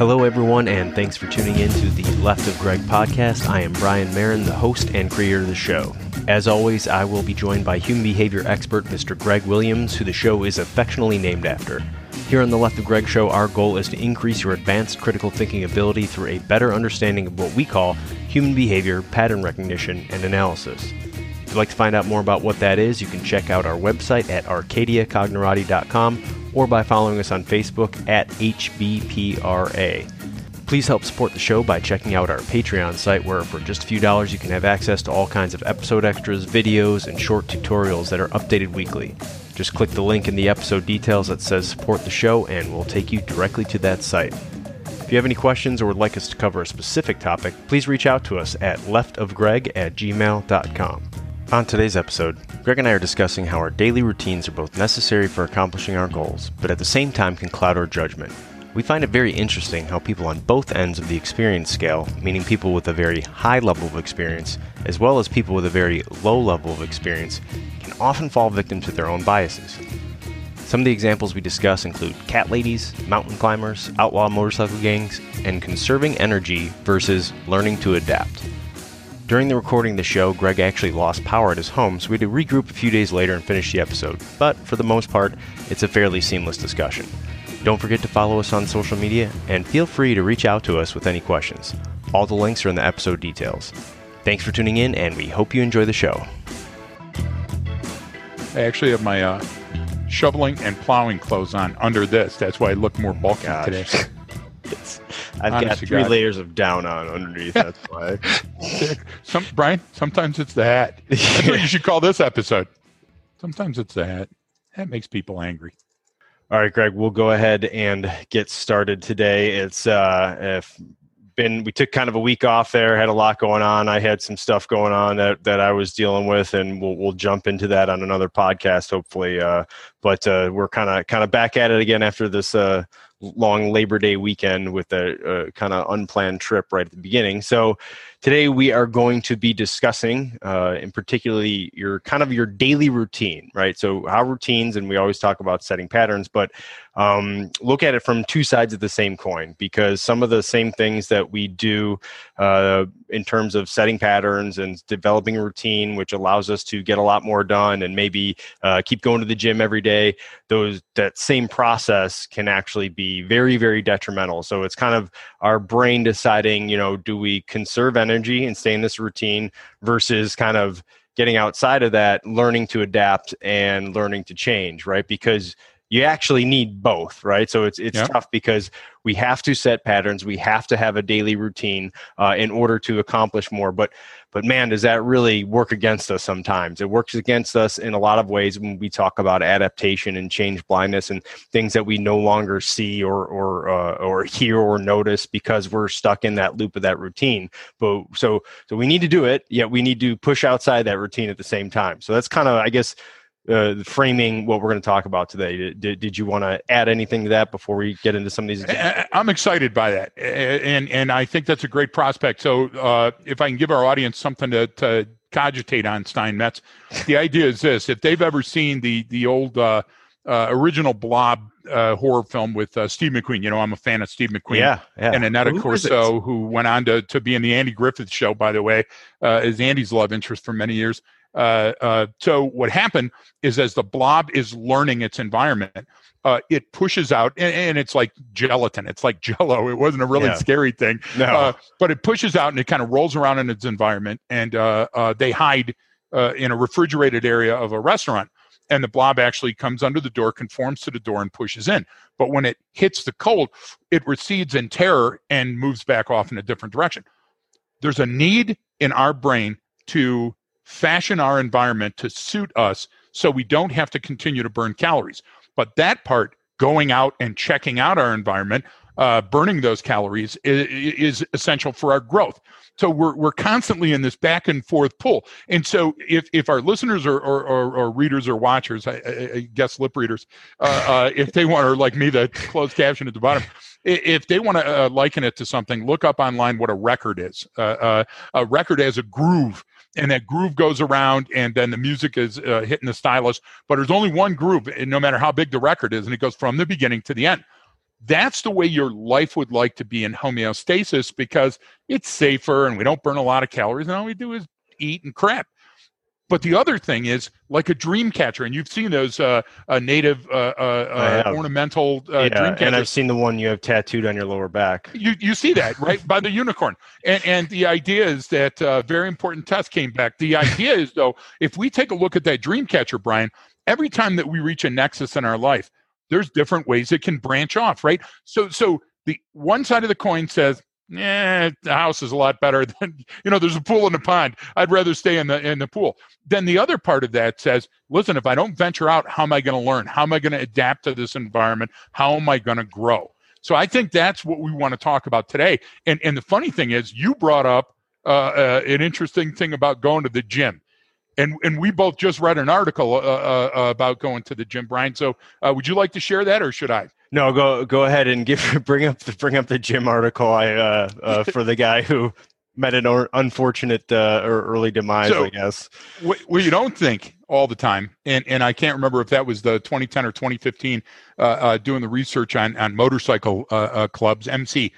Hello, everyone, and thanks for tuning in to the Left of Greg podcast. I am Brian Marin, the host and creator of the show. As always, I will be joined by human behavior expert Mr. Greg Williams, who the show is affectionately named after. Here on the Left of Greg show, our goal is to increase your advanced critical thinking ability through a better understanding of what we call human behavior, pattern recognition, and analysis. If you'd like to find out more about what that is, you can check out our website at arcadiacognerati.com or by following us on Facebook at HBPRA. Please help support the show by checking out our Patreon site, where for just a few dollars you can have access to all kinds of episode extras, videos, and short tutorials that are updated weekly. Just click the link in the episode details that says support the show, and we'll take you directly to that site. If you have any questions or would like us to cover a specific topic, please reach out to us at leftofgreg at gmail.com. On today's episode, Greg and I are discussing how our daily routines are both necessary for accomplishing our goals, but at the same time can cloud our judgment. We find it very interesting how people on both ends of the experience scale, meaning people with a very high level of experience, as well as people with a very low level of experience, can often fall victim to their own biases. Some of the examples we discuss include cat ladies, mountain climbers, outlaw motorcycle gangs, and conserving energy versus learning to adapt. During the recording of the show, Greg actually lost power at his home, so we had to regroup a few days later and finish the episode. But for the most part, it's a fairly seamless discussion. Don't forget to follow us on social media and feel free to reach out to us with any questions. All the links are in the episode details. Thanks for tuning in, and we hope you enjoy the show. I actually have my uh, shoveling and plowing clothes on under this. That's why I look more bulky Gosh. today. I've Honest got three God. layers of down on underneath. That's why. Some Brian, sometimes it's the hat. That's what you should call this episode. Sometimes it's the hat. That makes people angry. All right, Greg, we'll go ahead and get started today. It's uh, if been we took kind of a week off there, had a lot going on. I had some stuff going on that, that I was dealing with, and we'll we'll jump into that on another podcast, hopefully. Uh, but uh, we're kind of kind of back at it again after this uh, long Labor Day weekend with a, a kind of unplanned trip right at the beginning. So today we are going to be discussing, uh, in particularly your kind of your daily routine, right? So how routines, and we always talk about setting patterns, but um, look at it from two sides of the same coin because some of the same things that we do uh, in terms of setting patterns and developing a routine, which allows us to get a lot more done and maybe uh, keep going to the gym every day, those that same process can actually be very, very detrimental. So it's kind of our brain deciding, you know, do we conserve energy and stay in this routine versus kind of getting outside of that, learning to adapt and learning to change, right? Because you actually need both, right? So it's it's Yeah. tough because we have to set patterns, we have to have a daily routine uh, in order to accomplish more. But but man, does that really work against us sometimes? It works against us in a lot of ways when we talk about adaptation and change blindness and things that we no longer see or or uh, or hear or notice because we're stuck in that loop of that routine. But so so we need to do it, yet we need to push outside that routine at the same time. So that's kind of I guess uh, framing what we're going to talk about today. Did, did you want to add anything to that before we get into some of these? I- I'm excited by that, and and I think that's a great prospect. So, uh, if I can give our audience something to, to cogitate on Steinmetz, the idea is this: if they've ever seen the the old uh, uh, original Blob uh, horror film with uh, Steve McQueen, you know, I'm a fan of Steve McQueen. Yeah, yeah. And Aneta Who is? Corsaut, who went on to, to be in the Andy Griffith show, by the way, uh, is Andy's love interest for many years. Uh, uh, so what happened is as the blob is learning its environment, uh, it pushes out, and, and it's like gelatin. It's like jello. It wasn't a really Yeah. scary thing, No. uh, but it pushes out and it kind of rolls around in its environment, and uh, uh, they hide uh, in a refrigerated area of a restaurant. And the blob actually comes under the door, conforms to the door, and pushes in. But when it hits the cold, it recedes in terror and moves back off in a different direction. There's a need in our brain to fashion our environment to suit us so we don't have to continue to burn calories. But that part, going out and checking out our environment, uh, burning those calories is, is essential for our growth. So we're, we're constantly in this back and forth pull. And so if, if our listeners or, or, or, or readers or watchers, I, I, guess lip readers, uh, uh, if they want, or like me, the closed caption at the bottom, if they want to uh, liken it to something, look up online what a record is. Uh, uh, a record has a groove and that groove goes around and then the music is uh, hitting the stylus but there's only one groove and no matter how big the record is and it goes from the beginning to the end that's the way your life would like to be in homeostasis because it's safer and we don't burn a lot of calories and all we do is eat and crap. But the other thing is like a dream catcher, and you've seen those uh, uh, native uh, uh, uh ornamental uh, yeah, dream catchers. And I've seen the one you have tattooed on your lower back. You you see that right by the unicorn, and and the idea is that very important test came back. The idea is though, if we take a look at that dream catcher, Brian, every time that we reach a nexus in our life, there's different ways it can branch off, right? So so the one side of the coin says yeah, the house is a lot better than you know. There's a pool in the pond. I'd rather stay in the in the pool. Then the other part of that says, listen, if I don't venture out, how am I going to learn? How am I going to adapt to this environment? How am I going to grow? So I think that's what we want to talk about today. And and the funny thing is, you brought up uh, uh, an interesting thing about going to the gym. And, and we both just read an article uh, uh, about going to the gym, Brian. So, uh, would you like to share that, or should I? No, go go ahead and give bring up the bring up the gym article I uh, uh, for the guy who met an or, unfortunate uh, or early demise, so, I guess. Well, you don't think all the time, and and I can't remember if that was the 2010 or 2015 uh, uh, doing the research on on motorcycle uh, uh, clubs, MC.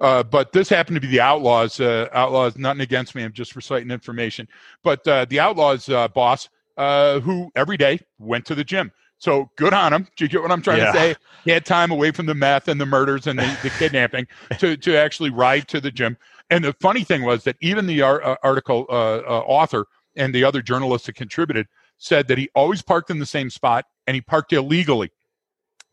Uh, but this happened to be the Outlaws. Outlaws, nothing against me. I'm just reciting information. But the Outlaws boss, who every day went to the gym. So good on him. Do you get what I'm trying yeah. to say? He had time away from the meth and the murders and the, the kidnapping to, to actually ride to the gym. And the funny thing was that even the uh, article uh, uh, author and the other journalists that contributed said that he always parked in the same spot and he parked illegally.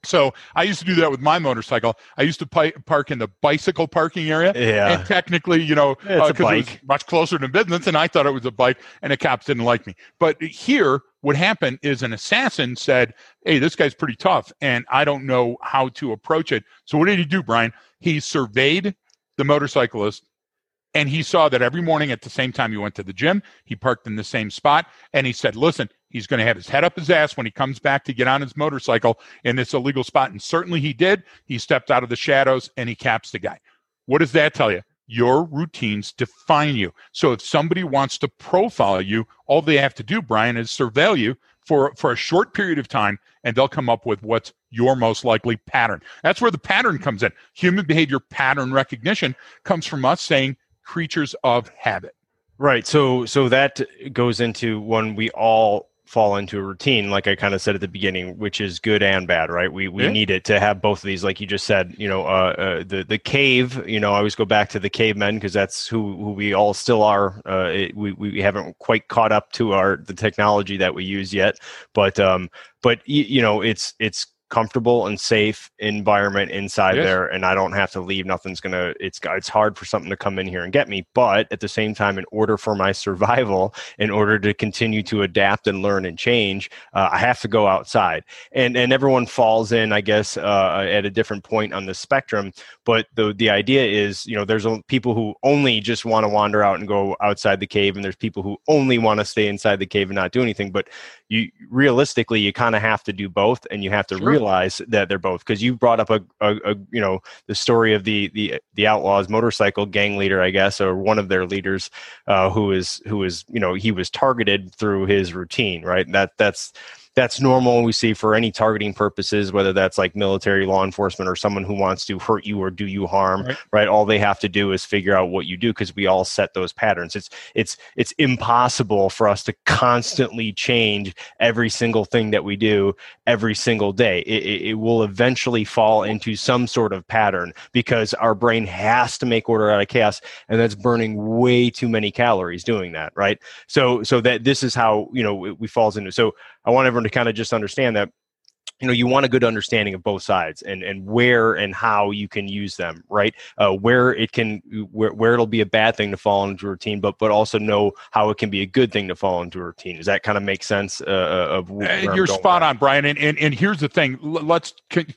So I used to do that with my motorcycle. I used to pi- park in the bicycle parking area. Yeah. And technically, you know, because uh, it was much closer to business, and I thought it was a bike, and the cops didn't like me. But here, what happened is an assassin said, Hey, this guy's pretty tough, and I don't know how to approach it. So what did he do, Brian? He surveyed the motorcyclist and he saw that every morning at the same time he went to the gym, he parked in the same spot, and he said, Listen, he's going to have his head up his ass when he comes back to get on his motorcycle in this illegal spot. And certainly he did. He stepped out of the shadows and he caps the guy. What does that tell you? Your routines define you. So if somebody wants to profile you, all they have to do, Brian, is surveil you for, for a short period of time and they'll come up with what's your most likely pattern. That's where the pattern comes in. Human behavior pattern recognition comes from us saying creatures of habit. Right. So so that goes into when we all fall into a routine like i kind of said at the beginning which is good and bad right we we yeah. need it to have both of these like you just said you know uh, uh, the the cave you know i always go back to the cavemen because that's who who we all still are uh, it, we we haven't quite caught up to our the technology that we use yet but um but you know it's it's comfortable and safe environment inside yes. there and I don't have to leave nothing's going to it's it's hard for something to come in here and get me but at the same time in order for my survival in order to continue to adapt and learn and change uh, I have to go outside and and everyone falls in I guess uh, at a different point on the spectrum but the the idea is you know there's people who only just want to wander out and go outside the cave and there's people who only want to stay inside the cave and not do anything but you realistically you kind of have to do both and you have to sure. realize that they're both because you brought up a, a, a, you know the story of the the the outlaws motorcycle gang leader i guess or one of their leaders uh, who is who is you know he was targeted through his routine right that that's that's normal we see for any targeting purposes whether that's like military law enforcement or someone who wants to hurt you or do you harm right, right? all they have to do is figure out what you do because we all set those patterns. It's it's it's impossible for us to constantly change every single thing that we do every single day. It, it, it will eventually fall into some sort of pattern because our brain has to make order out of chaos and that's burning way too many calories doing that right? So so that this is how you know we, we falls into so I want everyone to kind of just understand that you know you want a good understanding of both sides and and where and how you can use them right uh, where it can where, where it'll be a bad thing to fall into a routine but but also know how it can be a good thing to fall into a routine does that kind of make sense uh, uh of uh, you're spot on brian and, and and here's the thing let's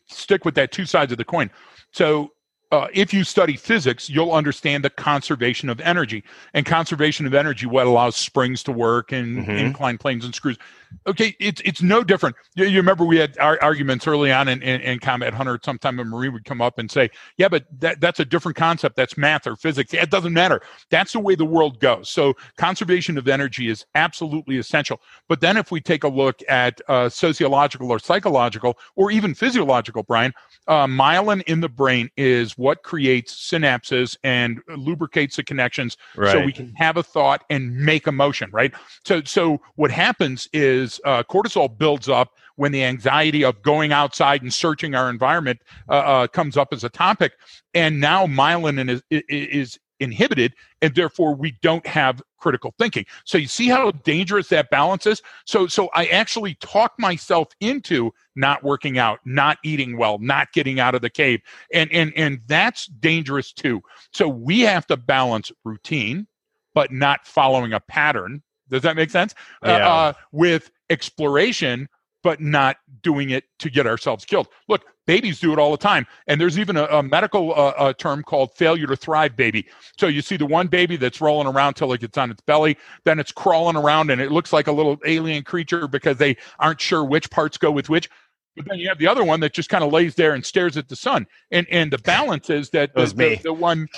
stick with that two sides of the coin so uh, if you study physics, you'll understand the conservation of energy. And conservation of energy, what allows springs to work and mm-hmm. inclined planes and screws. Okay, it's it's no different. You, you remember we had our arguments early on in, in, in Combat Hunter. Sometime a Marine would come up and say, "Yeah, but that, that's a different concept. That's math or physics. It doesn't matter. That's the way the world goes." So conservation of energy is absolutely essential. But then, if we take a look at uh, sociological or psychological or even physiological, Brian, uh, myelin in the brain is what creates synapses and lubricates the connections right. so we can have a thought and make a motion right so so what happens is uh, cortisol builds up when the anxiety of going outside and searching our environment uh, uh comes up as a topic. And now myelin is, is inhibited and therefore we don't have critical thinking. So you see how dangerous that balance is? So so i actually talk myself into not working out not eating well not getting out of the cave. And and and that's dangerous too. So we have to balance routine but not following a pattern does that make sense yeah. uh, uh, with exploration but not doing it to get ourselves killed. Look, babies do it all the time. And there's even a, a medical uh, a term called failure to thrive baby. So you see the one baby that's rolling around till it gets on its belly, then it's crawling around and it looks like a little alien creature because they aren't sure which parts go with which. But then you have the other one that just kind of lays there and stares at the sun. And and the balance is that the, the, the, one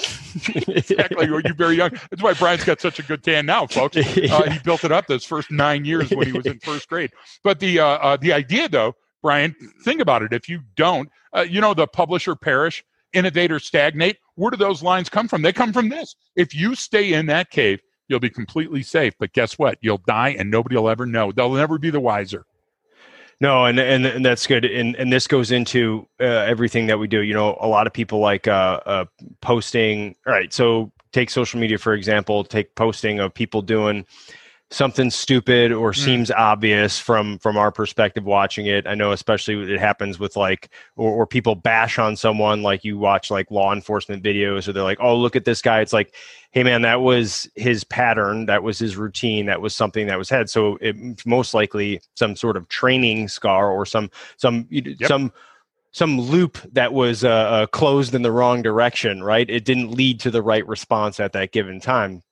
exactly you're very young. That's why Brian's got such a good tan now, folks. Uh, he built it up those first nine years when he was in first grade. But the uh, uh, the idea though, Brian, think about it. If you don't, uh, you know, the publisher perish, innovators stagnate. Where do those lines come from? They come from this. If you stay in that cave, you'll be completely safe. But guess what? You'll die, and nobody will ever know. They'll never be the wiser. No, and, and and that's good. And and this goes into uh, everything that we do. You know, a lot of people like uh, uh, posting. All right, so take social media for example. Take posting of people doing something stupid or mm. seems obvious from from our perspective watching it. I know especially it happens with like or, or, people bash on someone like you watch like law enforcement videos or they're like oh look at this guy. It's like hey man that was his pattern. That was his routine. That was something that was had. So it most likely some sort of training scar or some some yep. some some loop that was uh, uh, closed in the wrong direction right? It didn't lead to the right response at that given time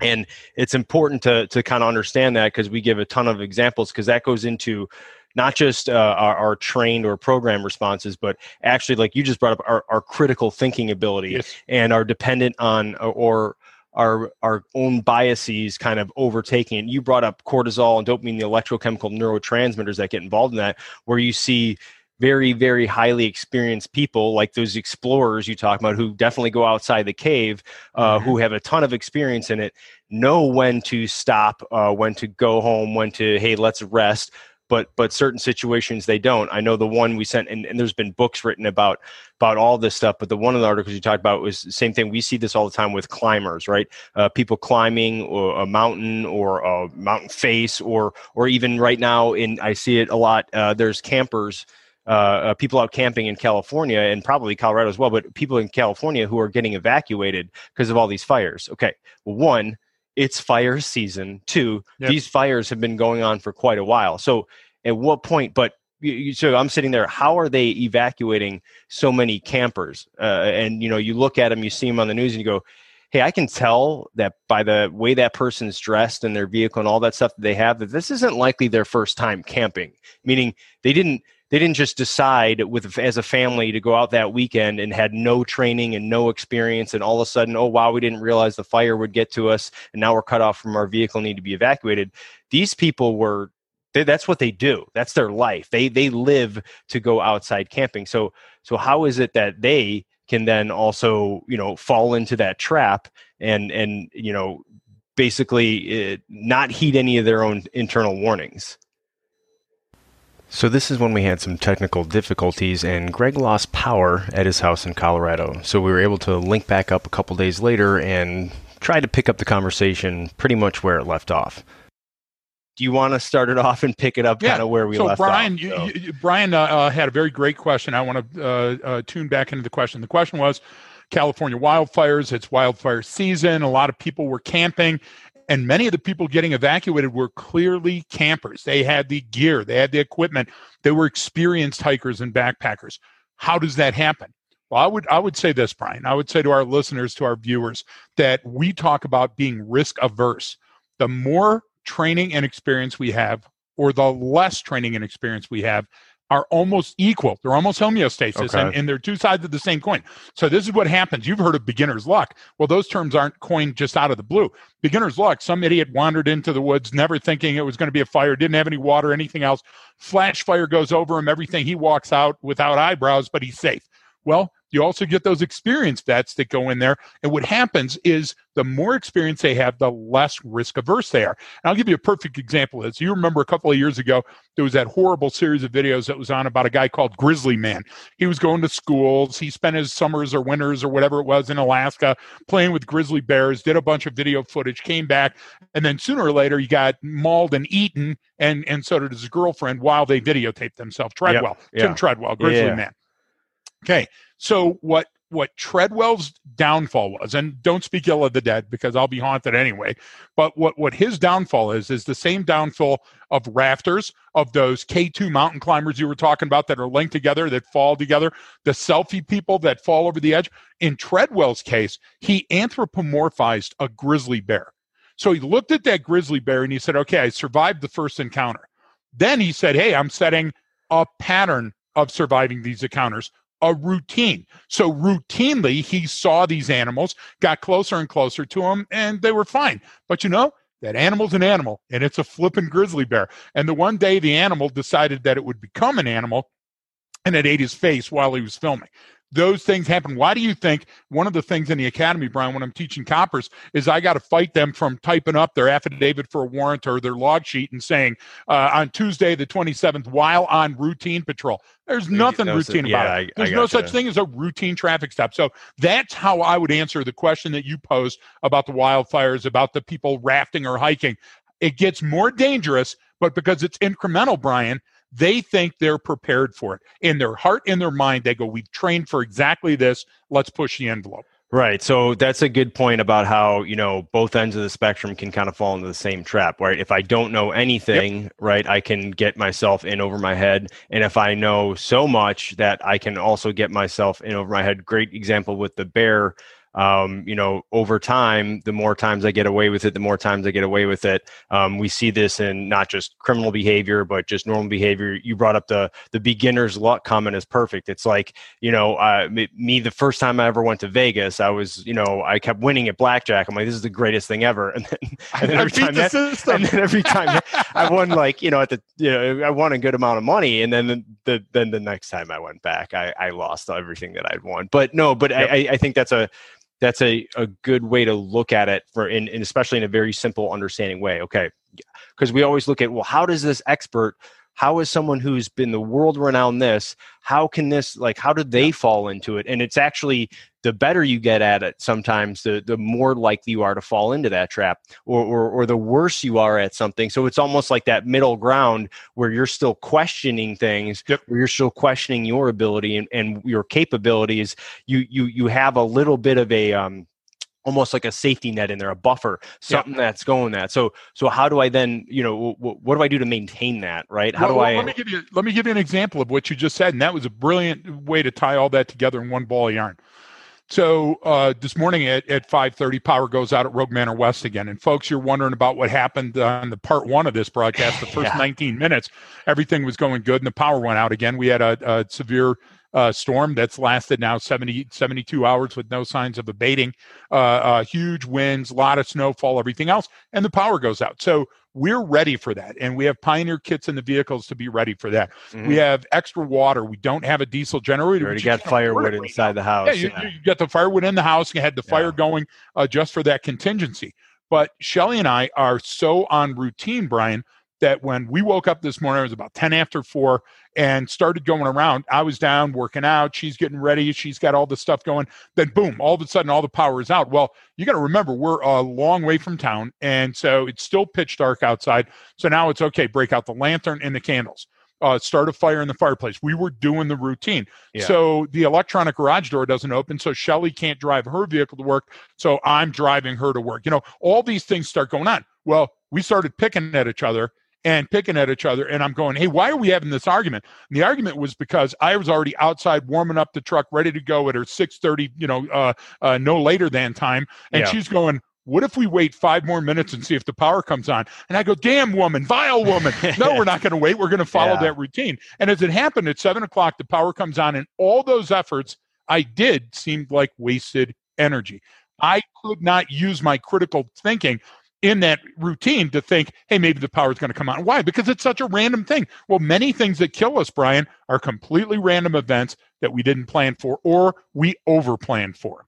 and it's important to to kind of understand that because we give a ton of examples because that goes into not just uh, our, our, trained or program responses, but actually, like you just brought up, our, our critical thinking ability yes. and our dependent on or our our own biases kind of overtaking. And you brought up cortisol and dopamine, the electrochemical neurotransmitters that get involved in that, where you see very very highly experienced people like those explorers you talk about who definitely go outside the cave uh, mm-hmm. who have a ton of experience in it know when to stop uh, when to go home when to hey let's rest. But but certain situations they don't. I know the one we sent and, and there's been books written about about all this stuff but the one of the articles you talked about was the same thing. We see this all the time with climbers right? Uh, people climbing a mountain or a mountain face or or even right now in i see it a lot uh, there's campers uh, uh, people out camping in California and probably Colorado as well, but people in California who are getting evacuated because of all these fires. Okay, well, one, it's fire season. Two, yep. these fires have been going on for quite a while. So, at what point? But you, so I'm sitting there. How are they evacuating so many campers? Uh, and you know, you look at them, you see them on the news, and you go, "Hey, I can tell that by the way that person's dressed and their vehicle and all that stuff that they have that this isn't likely their first time camping. Meaning they didn't." They didn't just decide with as a family to go out that weekend and had no training and no experience and all of a sudden oh wow we didn't realize the fire would get to us and now we're cut off from our vehicle need to be evacuated. These people were they, that's what they do. That's their life. They they live to go outside camping. So so how is it that they can then also you know fall into that trap and and you know basically uh, not heed any of their own internal warnings so this is when we had some technical difficulties and Greg lost power at his house in Colorado. So we were able to link back up a couple days later and try to pick up the conversation pretty much where it left off. Do you want to start it off and pick it up yeah. kind of where we so left Brian, off? So. You, you, Brian uh, uh, had a very great question. I want to uh, uh, tune back into the question. The question was California wildfires. It's wildfire season. A lot of people were camping, and many of the people getting evacuated were clearly campers. They had the gear, they had the equipment, they were experienced hikers and backpackers. How does that happen? Well, I would I would say this, Brian. I would say to our listeners, to our viewers, that we talk about being risk averse. The more training and experience we have, or the less training and experience we have, are almost equal. They're almost homeostasis, okay. and, and, they're two sides of the same coin. So this is what happens. You've heard of beginner's luck. Well, those terms aren't coined just out of the blue. Beginner's luck. Some idiot wandered into the woods, never thinking it was going to be a fire, didn't have any water, anything else. Flash fire goes over him. Everything. He walks out without eyebrows, but he's safe. Well, you also get those experienced vets that go in there. And what happens is the more experience they have, the less risk averse they are. And I'll give you a perfect example of this. You remember a couple of years ago, there was that horrible series of videos that was on about a guy called Grizzly Man. He was going to schools. He spent his summers or winters or whatever it was in Alaska playing with grizzly bears, did a bunch of video footage, came back. And then sooner or later, he got mauled and eaten. And, and so did his girlfriend while they videotaped themselves. Treadwell, yep. Tim Treadwell, Grizzly yeah. Man. Okay. So what what Treadwell's downfall was, and don't speak ill of the dead because I'll be haunted anyway. But what what his downfall is is the same downfall of rafters of those K2 mountain climbers you were talking about that are linked together that fall together, the selfie people that fall over the edge. In Treadwell's case, he anthropomorphized a grizzly bear. So he looked at that grizzly bear and he said, "Okay, I survived the first encounter." Then he said, "Hey, I'm setting a pattern of surviving these encounters a routine. So routinely, he saw these animals, got closer and closer to them, and they were fine. But you know, that animal's an animal, and it's a flipping grizzly bear. And the one day the animal decided that it would become an animal, and it ate his face while he was filming those things happen. Why do you think one of the things in the academy, Brian, when I'm teaching coppers, is I got to fight them from typing up their affidavit for a warrant or their log sheet and saying uh, on Tuesday the 27th while on routine patrol. There's nothing no, routine about it. There's no such thing as a routine traffic stop. So that's how I would answer the question that you posed about the wildfires, about the people rafting or hiking. It gets more dangerous, but because it's incremental, Brian, they think they're prepared for it. In their heart, in their mind, they go, We've trained for exactly this. Let's push the envelope. Right. So that's a good point about how, you know, both ends of the spectrum can kind of fall into the same trap, right? If I don't know anything, yep. right, I can get myself in over my head. And if I know so much that I can also get myself in over my head. Great example with the bear um, you know, over time, the more times I get away with it, the more times I get away with it. Um, we see this in not just criminal behavior, but just normal behavior. You brought up the the beginner's luck comment is perfect. It's like you know, uh, me the first time I ever went to Vegas, I was you know I kept winning at blackjack. I'm like, this is the greatest thing ever. And then, and then every time that, and then every time I won like you know at the you know I won a good amount of money, and then the, the then the next time I went back, I, I lost everything that I'd won. But no, but yep. I, I think that's a that's a, a good way to look at it for in, in especially in a very simple understanding way okay? Because we always look at well how does this expert how is someone who's been the world renowned this how can this like how did they fall into it? And it's actually the better you get at it sometimes the the more likely you are to fall into that trap or, or or the worse you are at something so it's almost like that middle ground where you're still questioning things yep. where you're still questioning your ability and, and your capabilities you you you have a little bit of a um almost like a safety net in there, a buffer, something yeah. that's going that. So, so how do I then, you know, w- what do I do to maintain that? Right? How well, do I? Let me give you let me give you an example of what you just said, and that was a brilliant way to tie all that together in one ball of yarn. So uh, this morning at, at 5.30, power goes out at Rogue Manor West again. And folks, you're wondering about what happened on the part one of this broadcast, the first yeah. 19 minutes. Everything was going good, and the power went out again. We had a, a severe uh, storm that's lasted now 70, 72 hours with no signs of abating. Uh, uh, huge winds, a lot of snowfall, everything else, and the power goes out. So we're ready for that. And we have Pioneer kits in the vehicles to be ready for that. Mm-hmm. We have extra water. We don't have a diesel generator. You already got firewood inside the house. Yeah, you, yeah. you, got the firewood in the house. You had the fire yeah. going uh, just for that contingency. But Shelly and I are so on routine, Brian, that when we woke up this morning, it was about 10 after four and started going around. I was down working out. She's getting ready. She's got all the stuff going. Then, boom, all of a sudden, all the power is out. Well, you got to remember, we're a long way from town. And so it's still pitch dark outside. So now it's okay, break out the lantern and the candles. Uh, start a fire in the fireplace. We were doing the routine. Yeah. So the electronic garage door doesn't open. So Shelly can't drive her vehicle to work. So I'm driving her to work. You know, all these things start going on. Well, we started picking at each other and picking at each other. And I'm going, hey, why are we having this argument? And the argument was because I was already outside warming up the truck, ready to go at her 6:30, you know, uh, uh, no later than time, and yeah. she's going. What if we wait five more minutes and see if the power comes on? And I go, damn woman, vile woman. No, we're not going to wait. We're going to follow yeah. that routine. And as it happened at seven o'clock, the power comes on, and all those efforts I did seemed like wasted energy. I could not use my critical thinking in that routine to think, hey, maybe the power is going to come on. Why? Because it's such a random thing. Well, many things that kill us, Brian, are completely random events that we didn't plan for or we over planned for.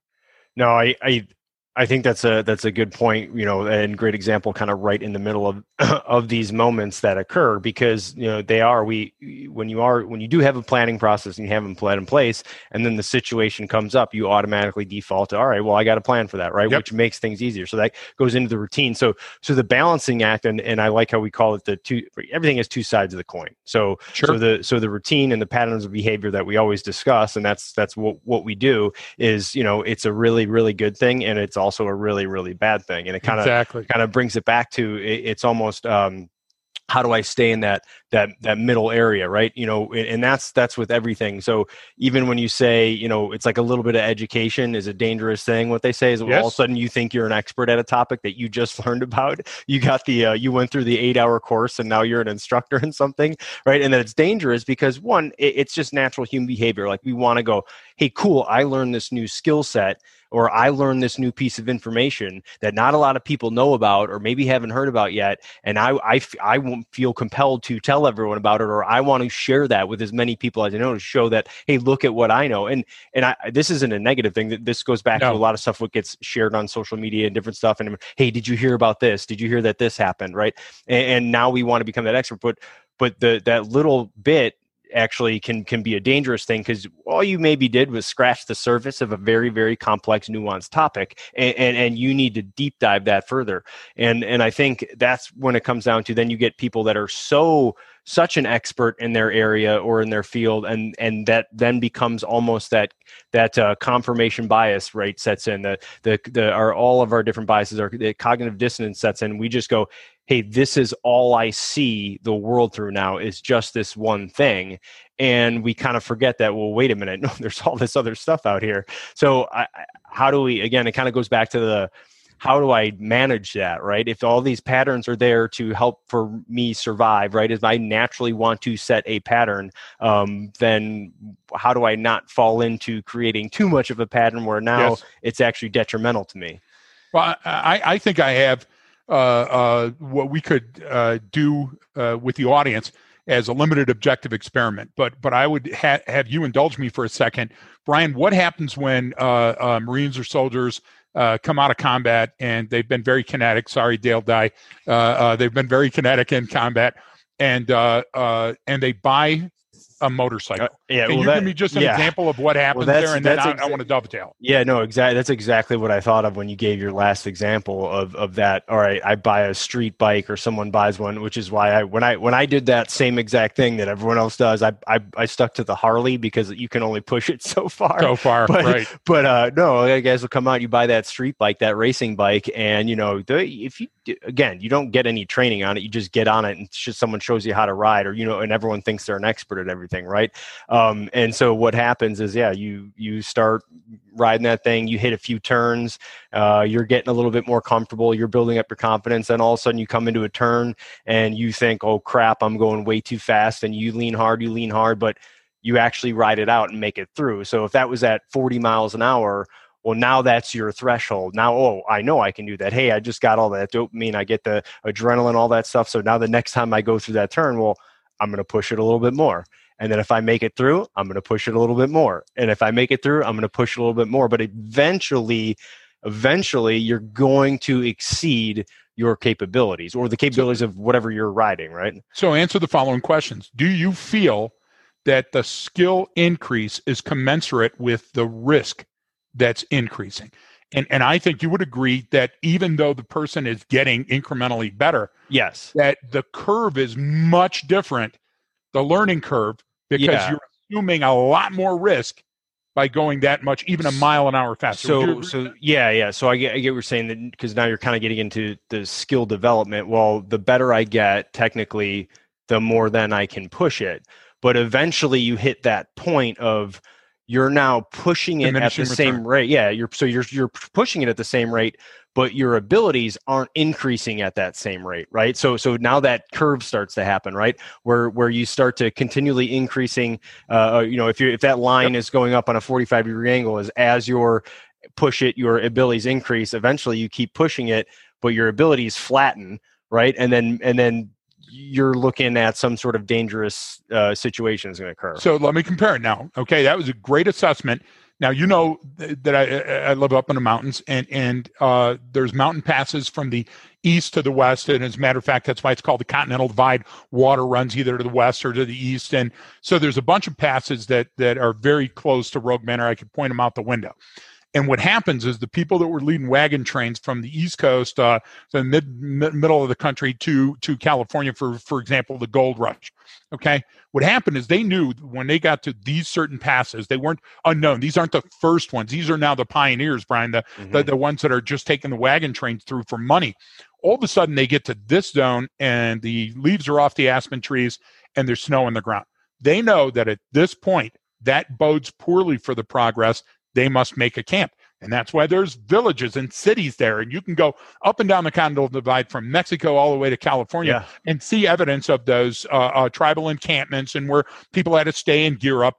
No, I, I I think that's a that's a good point, you know, and great example, kind of right in the middle of of these moments that occur because you know they are we when you are when you do have a planning process and you have them planned in place, and then the situation comes up, you automatically default to all right, well, I got a plan for that, right, yep. which makes things easier. So that goes into the routine. So so the balancing act, and and I like how we call it the two. Everything has two sides of the coin. So sure. so the so the routine and the patterns of behavior that we always discuss, and that's that's what what we do is you know it's a really really good thing, and it's also a really really bad thing and it kind of exactly. kind of brings it back to it, it's almost um, how do I stay in that that that middle area, right? You know, and that's that's with everything. So even when you say, you know, it's like a little bit of education is a dangerous thing. What they say is yes. all of a sudden you think you're an expert at a topic that you just learned about. You got the uh, you went through the eight hour course and now you're an instructor in something, right? And that it's dangerous because one, it, it's just natural human behavior. Like we want to go, hey, cool, I learned this new skill set or I learned this new piece of information that not a lot of people know about or maybe haven't heard about yet. And I, I, I won't feel compelled to tell everyone about it, or I want to share that with as many people as I know to show that, hey, look at what I know. And, and I, this isn't a negative thing that this goes back no. to a lot of stuff what gets shared on social media and different stuff. And hey, did you hear about this? Did you hear that this happened? Right. And, and now we want to become that expert, but, but the, that little bit actually can can be a dangerous thing because all you maybe did was scratch the surface of a very very complex nuanced topic and, and, and you need to deep dive that further. And and i think that's when it comes down to then you get people that are so such an expert in their area or in their field and and that then becomes almost that that uh, confirmation bias right sets in the the the are all of our different biases are the cognitive dissonance sets in we just go hey, this is all I see the world through now is just this one thing. And we kind of forget that, well, wait a minute, no, there's all this other stuff out here. So, I, how do we, again, it kind of goes back to the, how do I manage that, right? If all these patterns are there to help for me survive, right? If I naturally want to set a pattern, um, then how do I not fall into creating too much of a pattern where now yes. it's actually detrimental to me? Well, I, I think I have uh, uh, what we could uh, do with the audience as a limited objective experiment. But but I would ha- have you indulge me for a second, Brian. What happens when Marines or soldiers uh, come out of combat and they've been very kinetic. Sorry, Dale Dye. Uh, uh, they've been very kinetic in combat, and and they buy a motorcycle. Uh, yeah, Can well, you that, give me just an yeah. example of what happens well, there, and then I, exa- I, want to dovetail. Yeah, no, exactly. That's exactly what I thought of when you gave your last example of of that. All right, I buy a street bike, or someone buys one, which is why I when I when I did that same exact thing that everyone else does, I I, I stuck to the Harley because you can only push it so far. So far, but, right? But uh, no, guys will come out. You buy that street bike, that racing bike, and you know, the, if you again, you don't get any training on it. You just get on it, and just someone shows you how to ride, or you know, and everyone thinks they're an expert at everything, right? Um, and so what happens is, yeah, you you start riding that thing, you hit a few turns, uh, you're getting a little bit more comfortable, you're building up your confidence, and all of a sudden you come into a turn and you think, oh crap, I'm going way too fast, and you lean hard, you lean hard, but you actually ride it out and make it through. So if that was at 40 miles an hour well now that's your threshold now oh i know i can do that hey i just got all that dopamine i get the adrenaline all that stuff so now the next time i go through that turn well i'm going to push it a little bit more and then if i make it through i'm going to push it a little bit more. And if i make it through i'm going to push a little bit more. But eventually eventually you're going to exceed your capabilities or the capabilities of whatever you're riding right? So answer the following questions. Do you feel that the skill increase is commensurate with the risk that's increasing. And and I think you would agree that even though the person is getting incrementally better, yes, that the curve is much different, the learning curve, because yeah. you're assuming a lot more risk by going that much, even a mile an hour faster. So, so yeah, yeah. So I get, I get what you're saying that because now you're kind of getting into the skill development. Well, the better I get, technically, the more then I can push it. But eventually, you hit that point of you're now pushing it at the return. same rate. Yeah, you're so you're you're pushing it at the same rate, but your abilities aren't increasing at that same rate, right? So so now that curve starts to happen, right? Where where you start to continually increasing uh, uh you know, if you if that line yep. is going up on a 45 degree angle is as your push it your abilities increase, eventually you keep pushing it, but your abilities flatten, right? And then and then you're looking at some sort of dangerous uh, situation is going to occur. So let me compare it now. Okay, that was a great assessment. Now you know that I, I live up in the mountains, and and uh, there's mountain passes from the east to the west, and as a matter of fact, that's why it's called the Continental Divide. Water runs either to the west or to the east, and so there's a bunch of passes that that are very close to Rogue Manor. I could point them out the window. And what happens is the people that were leading wagon trains from the East Coast, uh, the mid, mid, middle of the country to to California, for for example, the gold rush. Okay, what happened is they knew when they got to these certain passes, they weren't unknown. These aren't the first ones. These are now the pioneers, Brian, the mm-hmm. the, the ones that are just taking the wagon trains through for money. All of a sudden, they get to this zone, and the leaves are off the aspen trees, and there's snow on the ground. They know that at this point, that bodes poorly for the progress they must make a camp. And that's why there's villages and cities there. And you can go up and down the Continental Divide from Mexico all the way to California yeah. and see evidence of those uh, uh, tribal encampments and where people had to stay and gear up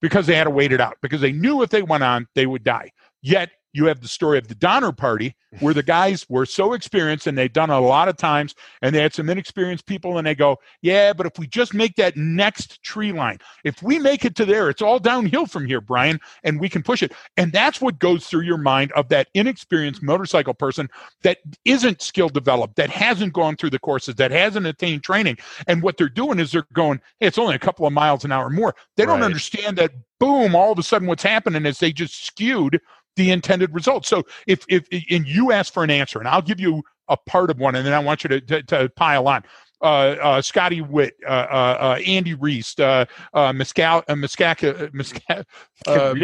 because they had to wait it out because they knew if they went on, they would die. Yet you have the story of the Donner Party, where the guys were so experienced and they'd done a lot of times, and they had some inexperienced people, and they go, "Yeah, but if we just make that next tree line, if we make it to there, it's all downhill from here, Brian, and we can push it." And that's what goes through your mind of that inexperienced motorcycle person that isn't skill developed, that hasn't gone through the courses, that hasn't attained training, and what they're doing is they're going, "Hey, it's only a couple of miles an hour more." They don't right. understand that. Boom! All of a sudden, what's happening is they just skewed the intended result. So if if and you ask for an answer, and I'll give you a part of one, and then I want you to to, to pile on. Uh, uh, Scotty Witt, uh, uh, uh Andy Reese, uh, uh, Miscal, uh, Miscaca, Misca, uh,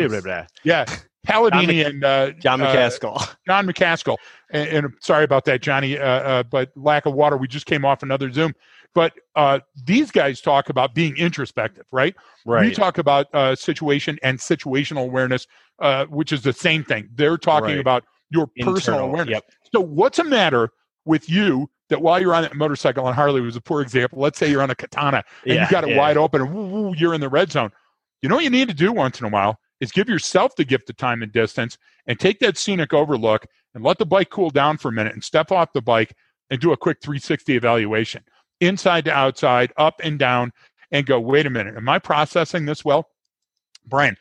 yeah, Palladini John, and John McCaskill. John McCaskill. And, and, sorry about that, Johnny, but lack of water. We just came off another Zoom. But uh, these guys talk about being introspective, right? Right. We talk about uh, situation and situational awareness, uh, which is the same thing. They're talking right. about your Internal, personal awareness. Yep. So, what's a matter with you that while you're on that motorcycle, on Harley was a poor example. Let's say you're on a katana and yeah, you got it yeah. wide open, and woo, woo, you're in the red zone. You know what you need to do once in a while is give yourself the gift of time and distance, and take that scenic overlook and let the bike cool down for a minute, and step off the bike and do a quick 360 evaluation inside to outside, up and down, and go, wait a minute, am I processing this well? Brian,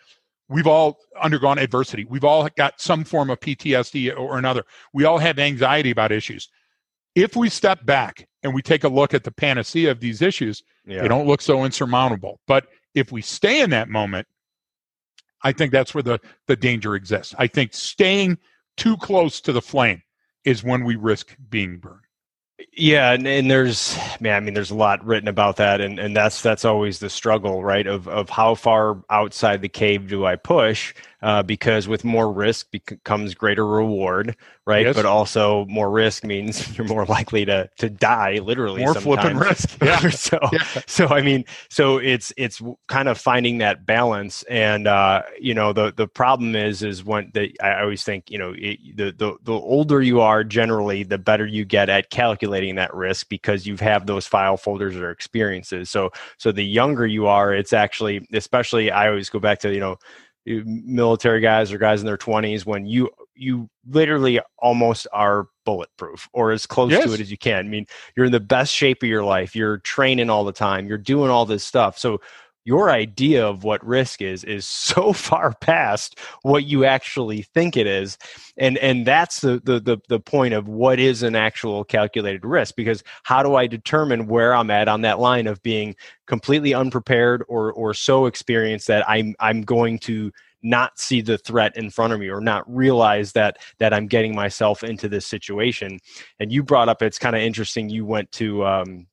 we've all undergone adversity. We've all got some form of PTSD or another. We all have anxiety about issues. If we step back and we take a look at the panacea of these issues, yeah. they don't look so insurmountable. But if we stay in that moment, I think that's where the, the danger exists. I think staying too close to the flame is when we risk being burned. Yeah, and, and, there's man, I mean, there's a lot written about that, and, and that's that's always the struggle, right? Of of how far outside the cave do I push? Uh, because with more risk becomes greater reward, right? Yes. But also more risk means you're more likely to to die, literally. More flipping risk. Yeah. so yeah. so I mean, so it's it's kind of finding that balance, and uh, you know the the problem is is when the I always think you know it, the the the older you are, generally, the better you get at calculating that risk because you have those file folders or experiences. So so the younger you are, it's actually especially I always go back to you know military guys or guys in their 20s when you you literally almost are bulletproof or as close yes. to it as you can. I mean, you're in the best shape of your life. You're training all the time. You're doing all this stuff. So your idea of what risk is is so far past what you actually think it is. And and that's the, the the the, point of what is an actual calculated risk because how do i determine where i'm at on that line of being completely unprepared or or so experienced that i'm i'm going to not see the threat in front of me or not realize that that i'm getting myself into this situation? And you brought up it's kind of interesting you went to um,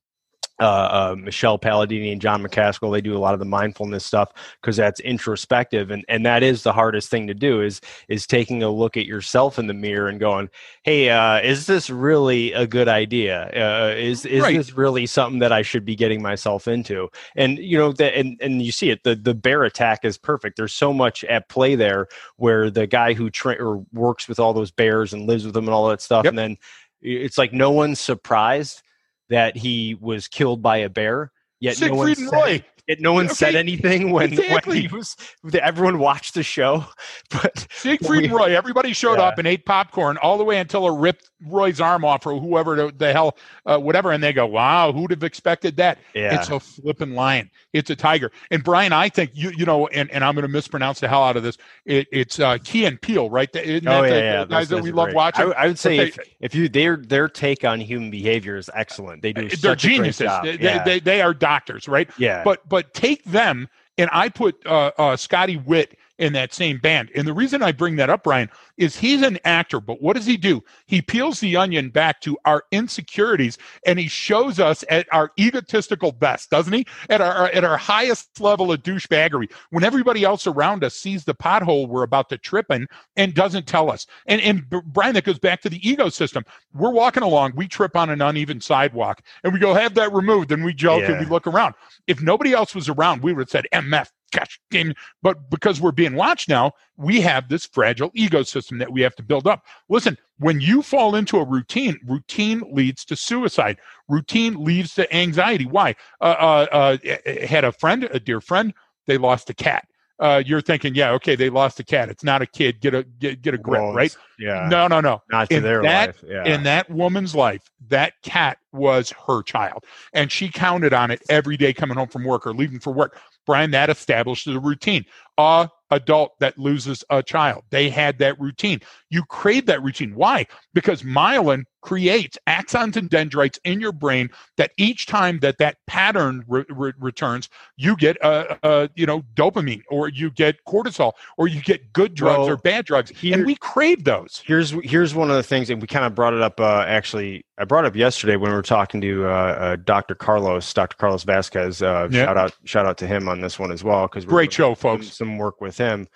uh, uh, Michelle Palladini and John McCaskill, they do a lot of the mindfulness stuff because that's introspective, and and that is the hardest thing to do is is taking a look at yourself in the mirror and going, hey, uh, is this really a good idea? Uh, is is right. this really something that I should be getting myself into? And you know that, and and you see it, the the bear attack is perfect. There's so much at play there where the guy who tra- or works with all those bears and lives with them and all that stuff, yep. and then it's like no one's surprised that he was killed by a bear. Yet Siegfried no one and Roy. It, no one okay. said anything when, exactly. when he was. Everyone watched the show, but Siegfried and Roy. Everybody showed yeah. up and ate popcorn all the way until a ripped Roy's arm off or whoever the, hell, uh, whatever, and they go, "Wow, who'd have expected that?" Yeah. It's a flipping lion. It's a tiger. And Brian, I think you you know, and, and I'm going to mispronounce the hell out of this. It, it's uh, Key and Peele, right? Isn't oh yeah, the, yeah. The guys that we love great. watching. I, I, would say if, if you their their take on human behavior is excellent. They do. They're geniuses. They, yeah. they, they, they are doctors, right? Yeah. But but take them and I put uh, uh, Scotty Witt in that same band. And the reason I bring that up, Brian, is he's an actor, but what does he do? He peels the onion back to our insecurities and he shows us at our egotistical best, doesn't he? At our at our highest level of douchebaggery, when everybody else around us sees the pothole we're about to trip in and doesn't tell us. And and Brian, that goes back to the ego system. We're walking along, we trip on an uneven sidewalk, and we go have that removed, and we joke yeah. and we look around. If nobody else was around, we would have said, "MF, gosh, game. But because we're being watched now, we have this fragile ecosystem that we have to build up. Listen, when you fall into a routine, routine leads to suicide. Routine leads to anxiety. Why? Uh, uh, uh, had a friend, a dear friend, they lost a cat. Uh, you're thinking, yeah, okay, they lost a cat. It's not a kid. Get a get, get a grip, well, right? Yeah. No, no, no. Not to in their that, life. Yeah. In that woman's life, that cat was her child, and she counted on it every day coming home from work or leaving for work. Brian, that established a routine. A adult that loses a child. They had that routine. You crave that routine. Why? Because myelin creates axons and dendrites in your brain that each time that that pattern re- re- returns, you get a, uh, you know dopamine or you get cortisol or you get good drugs well, or bad drugs, here, and we crave those. Here's here's one of the things, and we kind of brought it up. Uh, actually, I brought up yesterday when we were talking to uh, uh, Dr. Carlos, Dr. Carlos Vasquez. Uh. Shout out shout out to him on this one as well because great show, folks. Some work with him.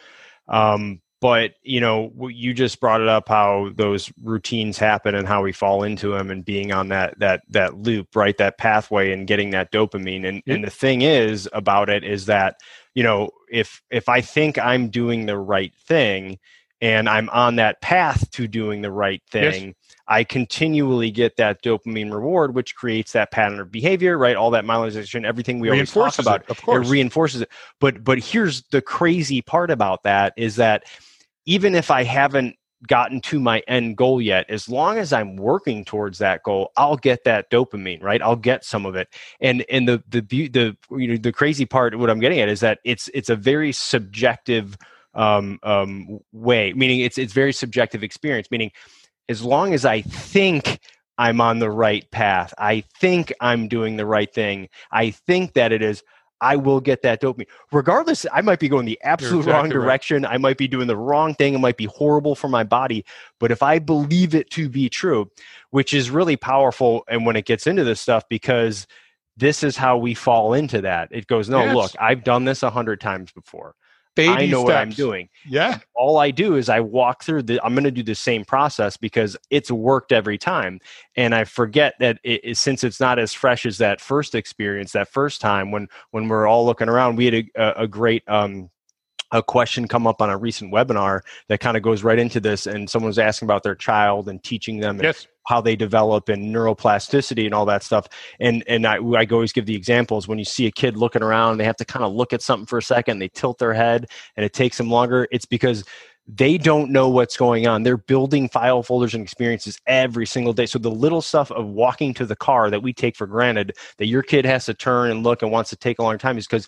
Um, but you know you just brought it up how those routines happen and how we fall into them and being on that that that loop right that pathway and getting that dopamine and and the thing is about it is that you know if if i think i'm doing the right thing and i'm on that path to doing the right thing yes. I continually get that dopamine reward, which creates that pattern of behavior, right? All that myelinization, everything we always talk about, it, of course. it reinforces it. But but here's the crazy part about that is that even if I haven't gotten to my end goal yet as long as i'm working towards that goal i'll get that dopamine right i'll get some of it and and the the the you know the crazy part what i'm getting at is that it's it's a very subjective um um way meaning it's it's very subjective experience meaning as long as i think i'm on the right path i think i'm doing the right thing i think that it is I will get that dopamine. Regardless, I might be going the absolute exactly wrong direction. Right. I might be doing the wrong thing. It might be horrible for my body. But if I believe it to be true, which is really powerful, and when it gets into this stuff, because this is how we fall into that. It goes, no, yes. look, I've done this a hundred times before. Baby I know steps. what I'm doing. Yeah. All I do is I walk through the, I'm going to do the same process because it's worked every time. And I forget that it, since it's not as fresh as that first experience, that first time when, when we're all looking around, we had a, a great, um, a question come up on a recent webinar that kind of goes right into this and someone was asking about their child and teaching them yes. How they develop and neuroplasticity and all that stuff and and I, I always give the examples when you see a kid looking around they have to kind of look at something for a second they tilt their head and it takes them longer it's because they don't know what's going on. They're building file folders and experiences every single day. So the little stuff of walking to the car that we take for granted that your kid has to turn and look and wants to take a long time is because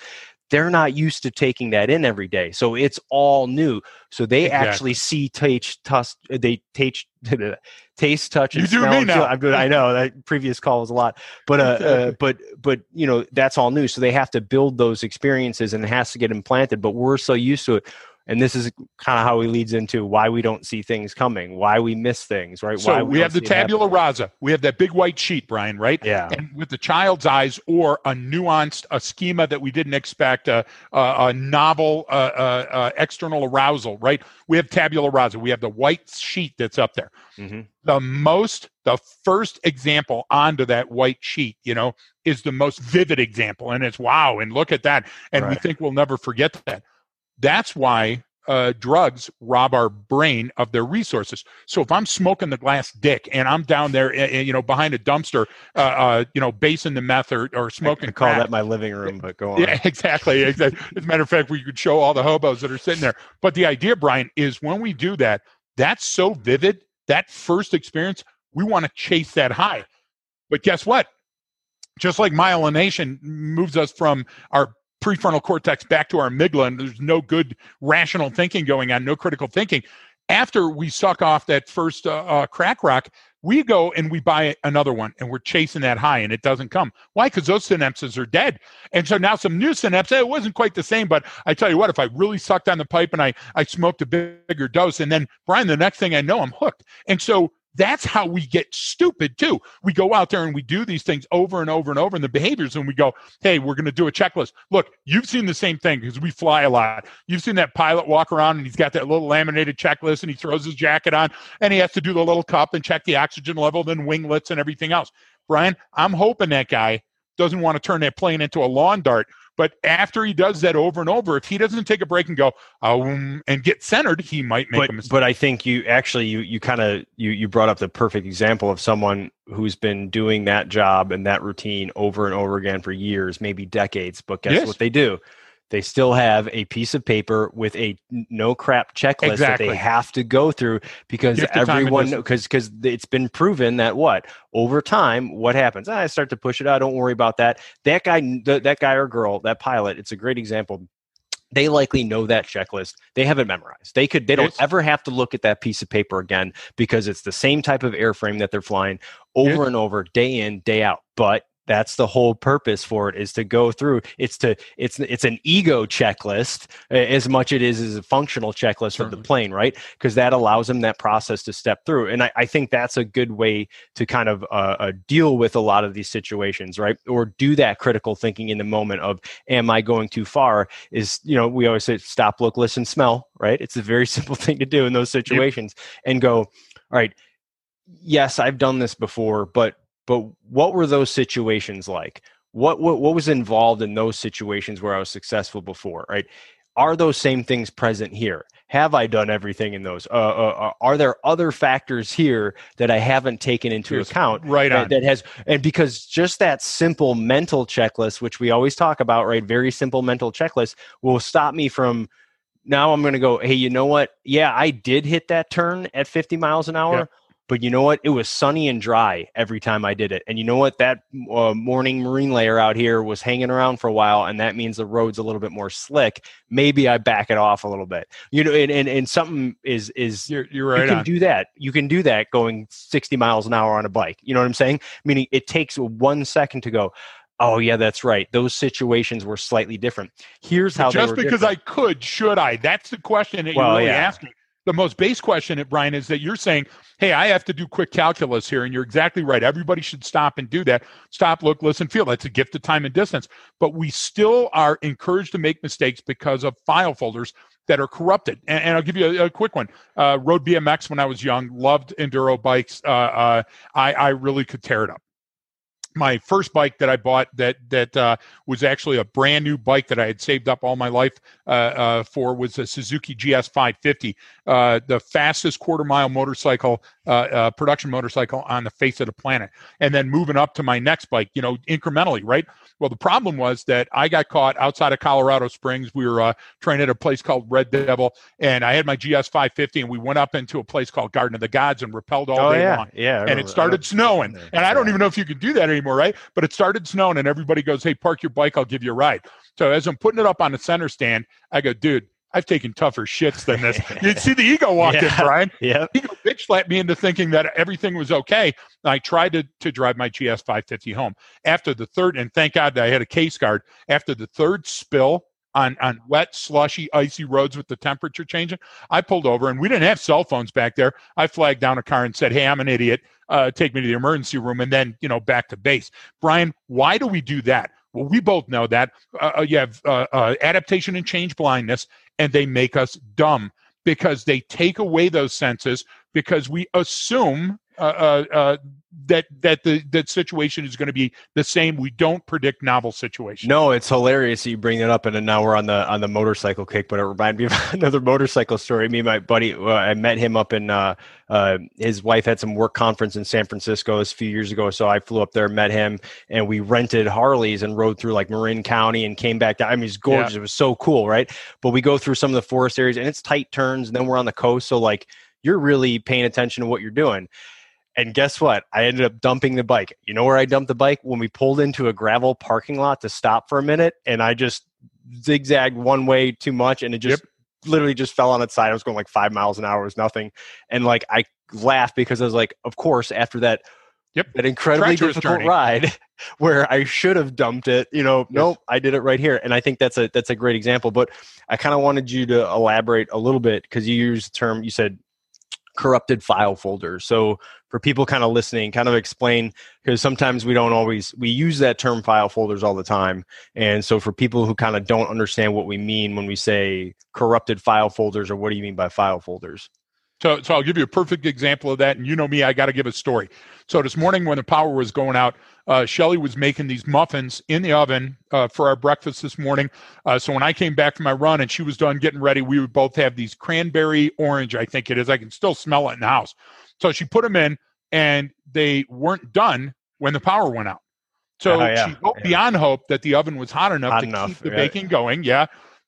they're not used to taking that in every day. So it's all new. So they exactly. actually see, taste, touch, they taste, taste, touch, and you smell. Me now. Feel, i know that previous call was a lot, but uh, uh, but but you know that's all new. So they have to build those experiences, and it has to get implanted. But we're so used to it. And this is kind of how he leads into why we don't see things coming, why we miss things, right? So why we, have the tabula rasa. We have that big white sheet, Brian, right? Yeah. And with the child's eyes or a nuanced a schema that we didn't expect, a, a, a novel uh, uh, uh, external arousal, right? We have tabula rasa. We have the white sheet that's up there. Mm-hmm. The most, the first example onto that white sheet, you know, is the most vivid example. And it's wow, and look at that. And right. we think we'll never forget that. That's why uh, drugs rob our brain of their resources. So if I'm smoking the glass dick and I'm down there, uh, you know, behind a dumpster, uh, uh, you know, basing the meth or, or smoking, I call that my living room. But go on. Yeah, exactly. exactly. As a matter of fact, we could show all the hobos that are sitting there. But the idea, Brian, is when we do that, that's so vivid. That first experience, we want to chase that high. But guess what? Just like myelination moves us from our prefrontal cortex back to our amygdala, and there's no good rational thinking going on, no critical thinking. After we suck off that first uh, uh, crack rock, we go and we buy another one and we're chasing that high and it doesn't come. Why? Because those synapses are dead. And so now some new synapses, it wasn't quite the same, but I tell you what, if I really sucked on the pipe and I, I smoked a bigger dose and then Brian, the next thing I know, I'm hooked. And so that's how we get stupid too. We go out there and we do these things over and over and over in the behaviors and we go, hey, we're going to do a checklist. Look, you've seen the same thing because we fly a lot. You've seen that pilot walk around and he's got that little laminated checklist and he throws his jacket on and he has to do the little cup and check the oxygen level, then winglets and everything else. Brian, I'm hoping that guy doesn't want to turn that plane into a lawn dart but after he does that over and over, if he doesn't take a break and go um, and get centered, he might make but, a mistake. But I think you actually you you kind of you you brought up the perfect example of someone who's been doing that job and that routine over and over again for years, maybe decades. But guess yes. what they do? They still have a piece of paper with a no crap checklist exactly. that they have to go through because everyone because because it's been proven that what? Over time what happens? Ah, i start to push it out don't worry about that. That guy that guy or girl that pilot it's a great example. They likely know that checklist. They have it memorized. They could they don't ever have to look at that piece of paper again because it's the same type of airframe that they're flying over and over day in day out. But that's the whole purpose for it is to go through it's to it's it's an ego checklist as much as it is as a functional checklist for the plane right? Because that allows them that process to step through and i, I think that's a good way to kind of uh, uh, deal with a lot of these situations right? Or do that critical thinking in the moment of am i going too far? is you know we always say stop look listen smell right? It's a very simple thing to do in those situations yep. and go all right yes i've done this before but but what were those situations like? What, what what was involved in those situations where I was successful before? Right? Are those same things present here? Have I done everything in those? Uh, uh, uh are there other factors here that I haven't taken into Here's account? Right that, that, has, and because just that simple mental checklist, which we always talk about, right? Very simple mental checklist will stop me from now I'm going to go, hey, you know what? Yeah, I did hit that turn at 50 miles an hour, but you know what? It was sunny and dry every time I did it. And you know what? That uh, morning marine layer out here was hanging around for a while, and that means the road's a little bit more slick. Maybe I back it off a little bit. You know, and and, and something is is you're, you're right. You can on. do that. You can do that going 60 miles an hour on a bike. You know what I'm saying? Meaning it takes one second to go. Oh yeah, that's right. Those situations were slightly different. Here's how. Just because different. I could, should I? That's the question that you're really yeah. asking the most base question, Brian, is that you're saying, hey, I have to do quick calculus here. And you're exactly right. Everybody should stop and do that. Stop, look, listen, feel. That's a gift of time and distance. But we still are encouraged to make mistakes because of file folders that are corrupted. And, and I'll give you a, a quick one. Uh, rode BMX when I was young, loved enduro bikes. Uh, uh, I, I really could tear it up my first bike that I bought that that uh, was actually a brand new bike that I had saved up all my life uh, uh, for was a Suzuki GS 550, uh, the fastest quarter mile motorcycle, uh, uh, production motorcycle on the face of the planet. And then moving up to my next bike, you know, incrementally, right? Well, the problem was that I got caught outside of Colorado Springs. We were training at a place called Red Devil, and I had my GS 550, and we went up into a place called Garden of the Gods and rappelled all oh, day yeah. long. Yeah, and it started snowing, and I don't even know if you can do that anymore anymore, right? But it started snowing, and everybody goes, "Hey, park your bike. I'll give you a ride." So as I'm putting it up on the center stand, I go, "Dude, I've taken tougher shits than this. You see the ego walk yeah. in, Brian. Yeah. Ego bitch slapped me into thinking that everything was okay. I tried to, to drive my GS 550 home. After the third, and thank God I had a case guard. After the third spill, on on wet, slushy, icy roads with the temperature changing. I pulled over, and we didn't have cell phones back there. I flagged down a car and said, "Hey, I'm an idiot. Uh, take me to the emergency room," and then you know back to base. Brian, why do we do that? Well, we both know that uh, uh you have uh, uh, adaptation and change blindness, and they make us dumb because they take away those senses because we assume uh, uh, uh, that that the that situation is going to be the same. We don't predict novel situations. No, it's hilarious that you bring that up, and now we're on the on the motorcycle kick. But it reminded me of another motorcycle story. Me and my buddy, uh, I met him up in. Uh, uh, his wife had some work conference in San Francisco a few years ago, so I flew up there, met him, and we rented Harleys and rode through like Marin County and came back down. I mean, it's gorgeous. Yeah. It was so cool, right? But we go through some of the forest areas, and it's tight turns, and then we're on the coast, so like you're really paying attention to what you're doing. And guess what? I ended up dumping the bike. You know where I dumped the bike? When we pulled into a gravel parking lot to stop for a minute, and I just zigzagged one way too much, and it just yep. literally just fell on its side. I was going like five miles an hour. It was nothing. And like I laughed because I was like, of course, after that Yep. That incredibly difficult journey. ride where I should have dumped it, you know, yes. nope, I did it right here. And I think that's a that's a great example. But I kind of wanted you to elaborate a little bit because you used the term you said corrupted file folder. So for people kind of listening, kind of explain because sometimes we don't always we use that term file folders all the time. And so for people who kind of don't understand what we mean when we say corrupted file folders or what do you mean by file folders? So, so I'll give you a perfect example of that. And you know me, I got to give a story. So this morning when the power was going out, uh, Shelly was making these muffins in the oven uh, for our breakfast this morning. Uh, so when I came back from my run and she was done getting ready, we would both have these cranberry orange, I think it is. I can still smell it in the house. So she put them in and they weren't done when the power went out. So uh, yeah, she hoped yeah. beyond hope that the oven was hot enough hot to enough, keep the baking going. Yeah.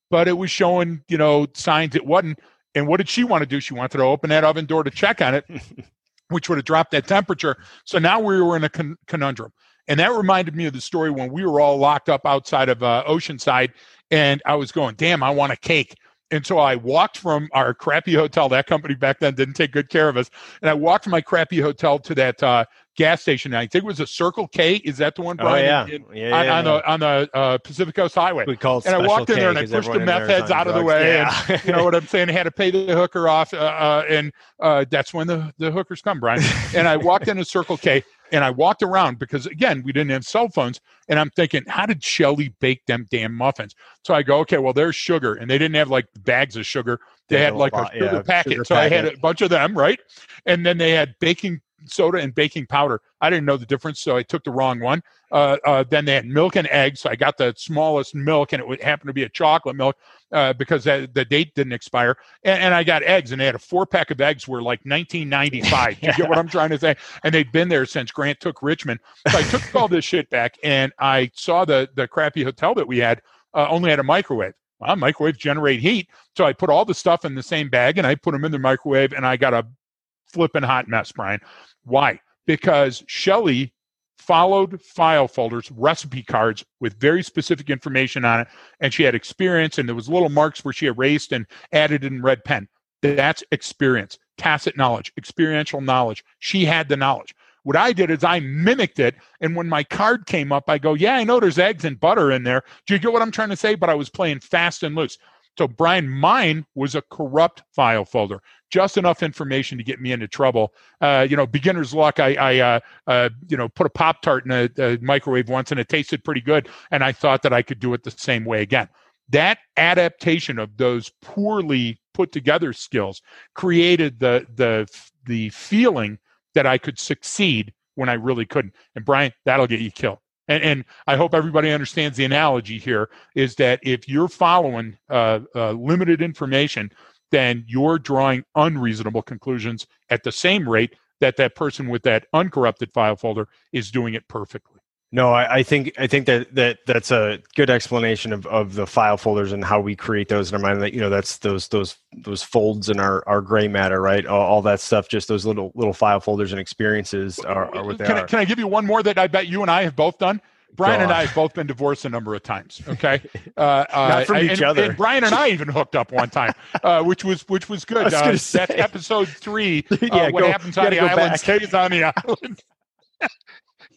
But it was showing, you know, signs it wasn't. And what did she want to do? She wanted to open that oven door to check on it, which would have dropped that temperature. So now we were in a con- conundrum. And that reminded me of the story when we were all locked up outside of uh, Oceanside, and I was going, damn, I want a cake. And so I walked from our crappy hotel. That company back then didn't take good care of us. And I walked from my crappy hotel to that uh, gas station. I think it was a Circle K. Is that the one, Brian? Oh, yeah. In, yeah, on, yeah, on, the on the uh, Pacific Coast Highway. We called and I walked in there and I pushed the meth heads out of the way. Yeah. And, you know what I'm saying? I had to pay the hooker off, uh, uh, and uh, that's when the the hookers come, Brian. and I walked into a Circle K and I walked around because again we didn't have cell phones, and I'm thinking, how did Shelly bake them damn muffins? So I go, okay, well there's sugar, and they didn't have like bags of sugar. They, had like a sugar yeah, packet. Sugar so packet. I had a bunch of them, right? And then they had baking soda and baking powder. I didn't know the difference, so I took the wrong one. Uh, uh, then they had milk and eggs. So I got the smallest milk, and it would happen to be a chocolate milk uh, because that, the date didn't expire. And, and, I got eggs, and they had a four pack of eggs were like 1995. you get what I'm trying to say? And they've been there since Grant took Richmond. So I took all this shit back, and I saw the the crappy hotel that we had uh, only had a microwave. Well, microwaves generate heat. So I put all the stuff in the same bag and I put them in the microwave and I got a flipping hot mess, Brian. Why? Because Shelly followed file folders, recipe cards with very specific information on it, and she had experience, and there was little marks where she erased and added in red pen. That's experience, tacit knowledge, experiential knowledge. She had the knowledge. What I did is I mimicked it, and when my card came up, I go, "Yeah, I know there's eggs and butter in there." Do you get what I'm trying to say? But I was playing fast and loose. So Brian, mine was a corrupt file folder, just enough information to get me into trouble. Uh, you know, beginner's luck. I, I uh, uh, you know, put a pop tart in a, a, microwave once, and it tasted pretty good, and I thought that I could do it the same way again. That adaptation of those poorly put together skills created the the the feeling that I could succeed when I really couldn't. And Brian, that'll get you killed. And, and, I hope everybody understands the analogy here is that if you're following uh, uh, limited information, then you're drawing unreasonable conclusions at the same rate that that person with that uncorrupted file folder is doing it perfectly. No, I, I, think I think that, that that's a good explanation of, of the file folders and how we create those in our mind. That you know, that's those those those folds in our, our gray matter, right? All, all that stuff, just those little little file folders and experiences are, are what they can are. I, can I give you one more that I bet you and I have both done? Brian and I have both been divorced a number of times. Okay, uh, Not from uh, each and, other. And Brian and I even hooked up one time, uh, which was which was good. Was uh, that's episode three. Uh, yeah, what go, happens on the island back. stays on the island.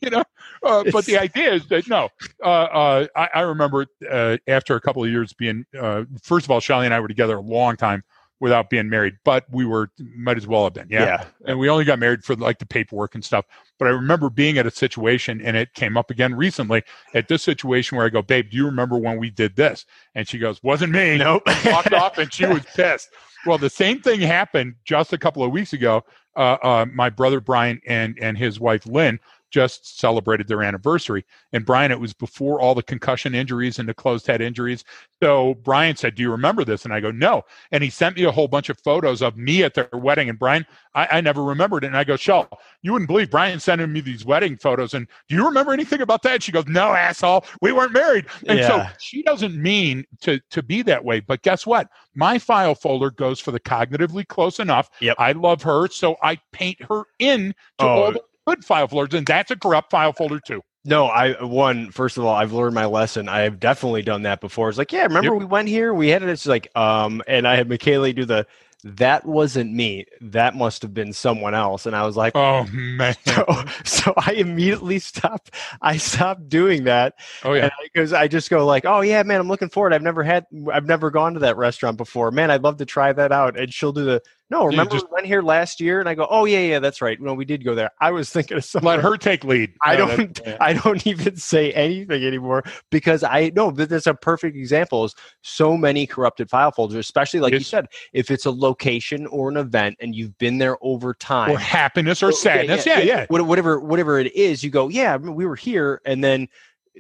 you know, uh, but the idea is that no, uh, uh, I, I, remember uh, after a couple of years being, uh, first of all, Shelly and I were together a long time without being married, but we were might as well have been, yeah. yeah. And we only got married for like the paperwork and stuff. But I remember being at a situation, and it came up again recently at this situation where I go, "Babe, do you remember when we did this?" And she goes, "Wasn't me." Nope. Walked off, and she was pissed. Well, the same thing happened just a couple of weeks ago. Uh, uh, my brother Brian and and his wife Lynn just celebrated their anniversary. And Brian, it was before all the concussion injuries and the closed head injuries. So Brian said, Do you remember this? And I go, No. And he sent me a whole bunch of photos of me at their wedding. And Brian, I, I never remembered it. And I go, Shell, you wouldn't believe Brian sending me these wedding photos. And do you remember anything about that? And she goes, No, asshole. We weren't married. And yeah. so she doesn't mean to to be that way. But guess what? My file folder goes for the cognitively close enough. Yep. I love her, so I paint her in to oh. all the good file folders, and that's a corrupt file folder too. No, I one first of all, I've learned my lesson. I have definitely done that before. It's like, yeah, remember yep. we went here, we had it. It's like, um, and I had Michaela do the that wasn't me. That must have been someone else. And I was like, oh man. So, so I immediately stopped. I stopped doing that. Oh yeah. Because I, I, just go like, oh yeah, man, I'm looking forward. I've never had, I've never gone to that restaurant before. Man, I'd love to try that out. And she'll do the, no, remember just, we went here last year, and I go, oh yeah, yeah, that's right. No, we did go there. I was thinking of something. Let her take lead. I no, don't. Yeah. I don't even say anything anymore because I know that that's a perfect example. Is so many corrupted file folders, especially like you said, if it's a location or an event and you've been there over time, or happiness or oh, sadness, yeah, yeah, yeah. whatever, whatever it is, you go, yeah, we were here, and then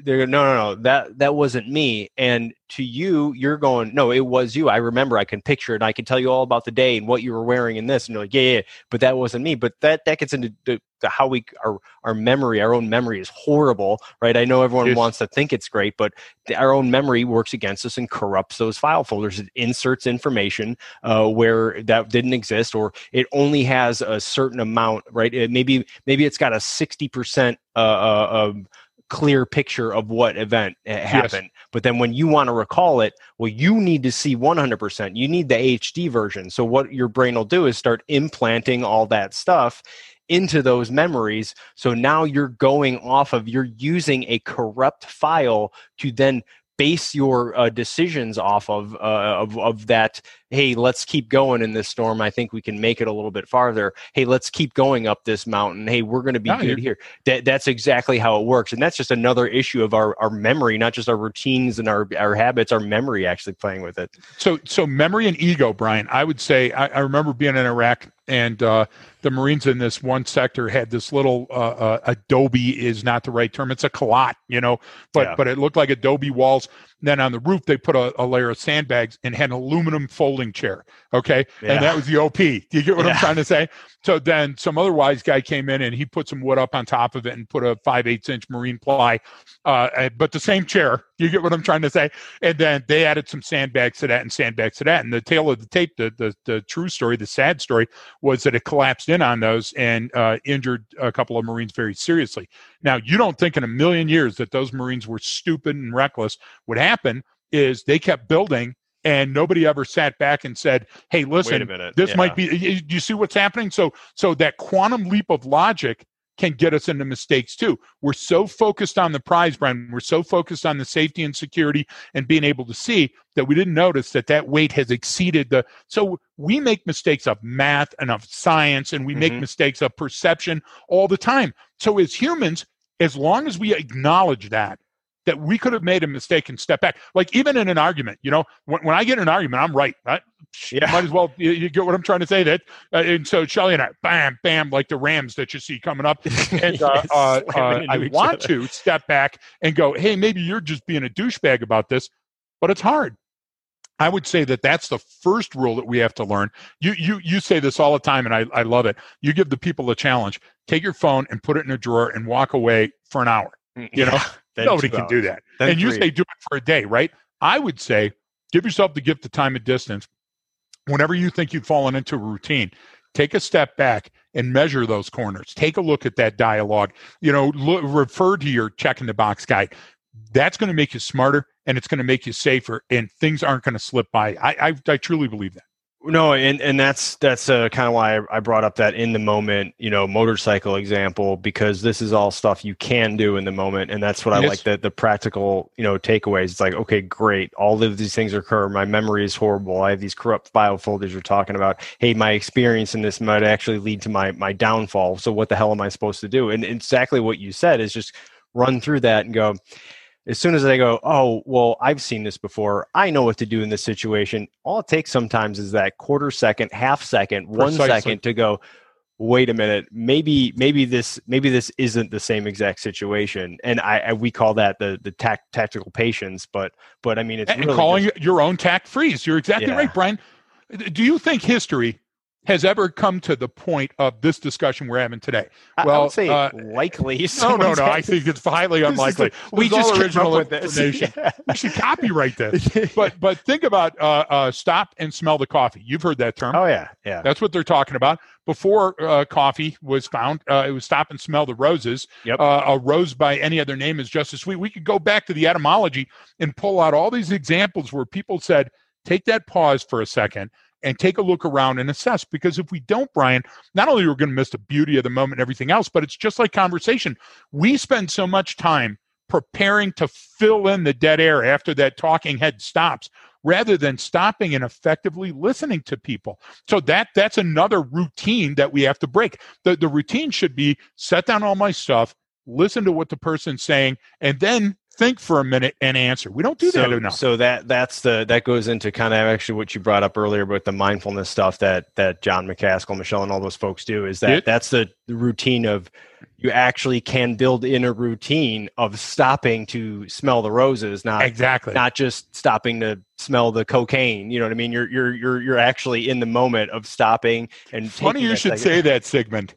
they're no no no that that wasn't me. And to you you're going no it was you. I remember i can picture it and i can tell you all about the day and what you were wearing and this and you're like yeah yeah but that wasn't me. But that that gets into the, the how we our our memory our own memory is horrible right? I know everyone wants to think it's great but the, our own memory works against us and corrupts those file folders. It inserts information uh, where that didn't exist or it only has a certain amount right? It, maybe maybe it's got a 60% uh, uh, clear picture of what event happened. Yes. But then when you want to recall it, well, you need to see 100%. You need the HD version. So what your brain will do is start implanting all that stuff into those memories. So now you're going off of, you're using a corrupt file to then base your uh, decisions off of, uh, of of that hey let's keep going in this storm. I think we can make it a little bit farther. Hey let's keep going up this mountain. Hey we're going to be good here. That, that's exactly how it works and that's just another issue of our, our memory not just our routines and our, our habits our memory actually playing with it. So so memory and ego brian i would say i, I remember being in iraq and uh, the Marines in this one sector had this little uh, uh, adobe is not the right term. It's a kalot, you know, but yeah. but it looked like adobe walls. Then on the roof they put a, a, layer of sandbags and had an aluminum folding chair. Okay, yeah. and that was the OP. Do you get what yeah. I'm trying to say? So then some other wise guy came in and he put some wood up on top of it and put a five eighths inch marine ply, uh, but the same chair. You get what I'm trying to say? And then they added some sandbags to that and sandbags to that. And the tail of the tape, the the, the true story, the sad story was that it collapsed in on those and uh, injured a couple of Marines very seriously. Now, you don't think in a million years that those Marines were stupid and reckless. What happened is they kept building and nobody ever sat back and said, "Hey, listen, this yeah. might be." Do you see what's happening? So, so that quantum leap of logic can get us into mistakes too. We're so focused on the prize, Brian. We're so focused on the safety and security and being able to see that we didn't notice that that weight has exceeded the. So we make mistakes of math and of science, and we mm-hmm. make mistakes of perception all the time. So as humans, as long as we acknowledge that, that we could have made a mistake and step back. Like even in an argument, you know, when, when I get an argument, I'm right. right? Yeah. Might as well, you, you, get what I'm trying to say. That uh, and so Shelly and I, bam, bam, like the Rams that you see coming up. And uh, yes, uh, uh, I want other. to step back and go, hey, maybe you're just being a douchebag about this, but it's hard. I would say that that's the first rule that we have to learn. You you you say this all the time, and I, I love it. You give the people a challenge. Take your phone and put it in a drawer and walk away for an hour. Mm, you know, nobody can do that. Then and you say do it for a day, right? I would say give yourself the gift of time and distance. Whenever you think you've fallen into a routine, take a step back and measure those corners. Take a look at that dialogue. You know, look, refer to your check in the box guide. That's going to make you smarter and it's going to make you safer, and things aren't going to slip by. I, I, I truly believe that no, and and that's that's uh, kind of why I, brought up that in the moment, you know, motorcycle example because this is all stuff you can do in the moment, and that's what I like the the practical, you know, takeaways. It's like, okay, great, all of these things occur. My memory is horrible. I have these corrupt file folders you're talking about. Hey, my experience in this might actually lead to my my downfall. So what the hell am I supposed to do? And exactly what you said is just run through that and go as soon as they go, oh, well, I've seen this before. I know what to do in this situation. All it takes sometimes is that quarter second, half second, Precisely. one second to go, wait a minute, maybe, maybe this, maybe this isn't the same exact situation. And I, I we call that the, the tact, tactical patience, but, but I mean, it's and really calling just, your own tact freeze. You're exactly yeah. right, Brian. Do you think history has ever come to the point of this discussion we're having today? Well, I would say uh, likely. No, no, no. I think it's highly unlikely. we just original with information. Yeah. We should copyright this. but but think about uh, uh, stop and smell the coffee. You've heard that term. Oh yeah, yeah. That's what they're talking about. Before uh, coffee was found, uh, it was stop and smell the roses. Yep. Uh, a rose by any other name is just as sweet. We could go back to the etymology and pull out all these examples where people said, take that pause for a second and take a look around and assess. Because if we don't, Brian, not only are we going to miss the beauty of the moment and everything else, but it's just like conversation. We spend so much time preparing to fill in the dead air after that talking head stops rather than stopping and effectively listening to people. So that that's another routine that we have to break. The the routine should be set down all my stuff, listen to what the person's saying, and then think for a minute and answer. We don't do so, that enough. So that that's the that goes into kind of actually what you brought up earlier about the mindfulness stuff that that John McCaskill, Michelle, and all those folks do. Is that it, that's the, the routine of you actually can build in a routine of stopping to smell the roses, not exactly not just stopping to smell the cocaine. You know what I mean? You're you're you're you're actually in the moment of stopping and. Funny you should second. say that, Sigmund.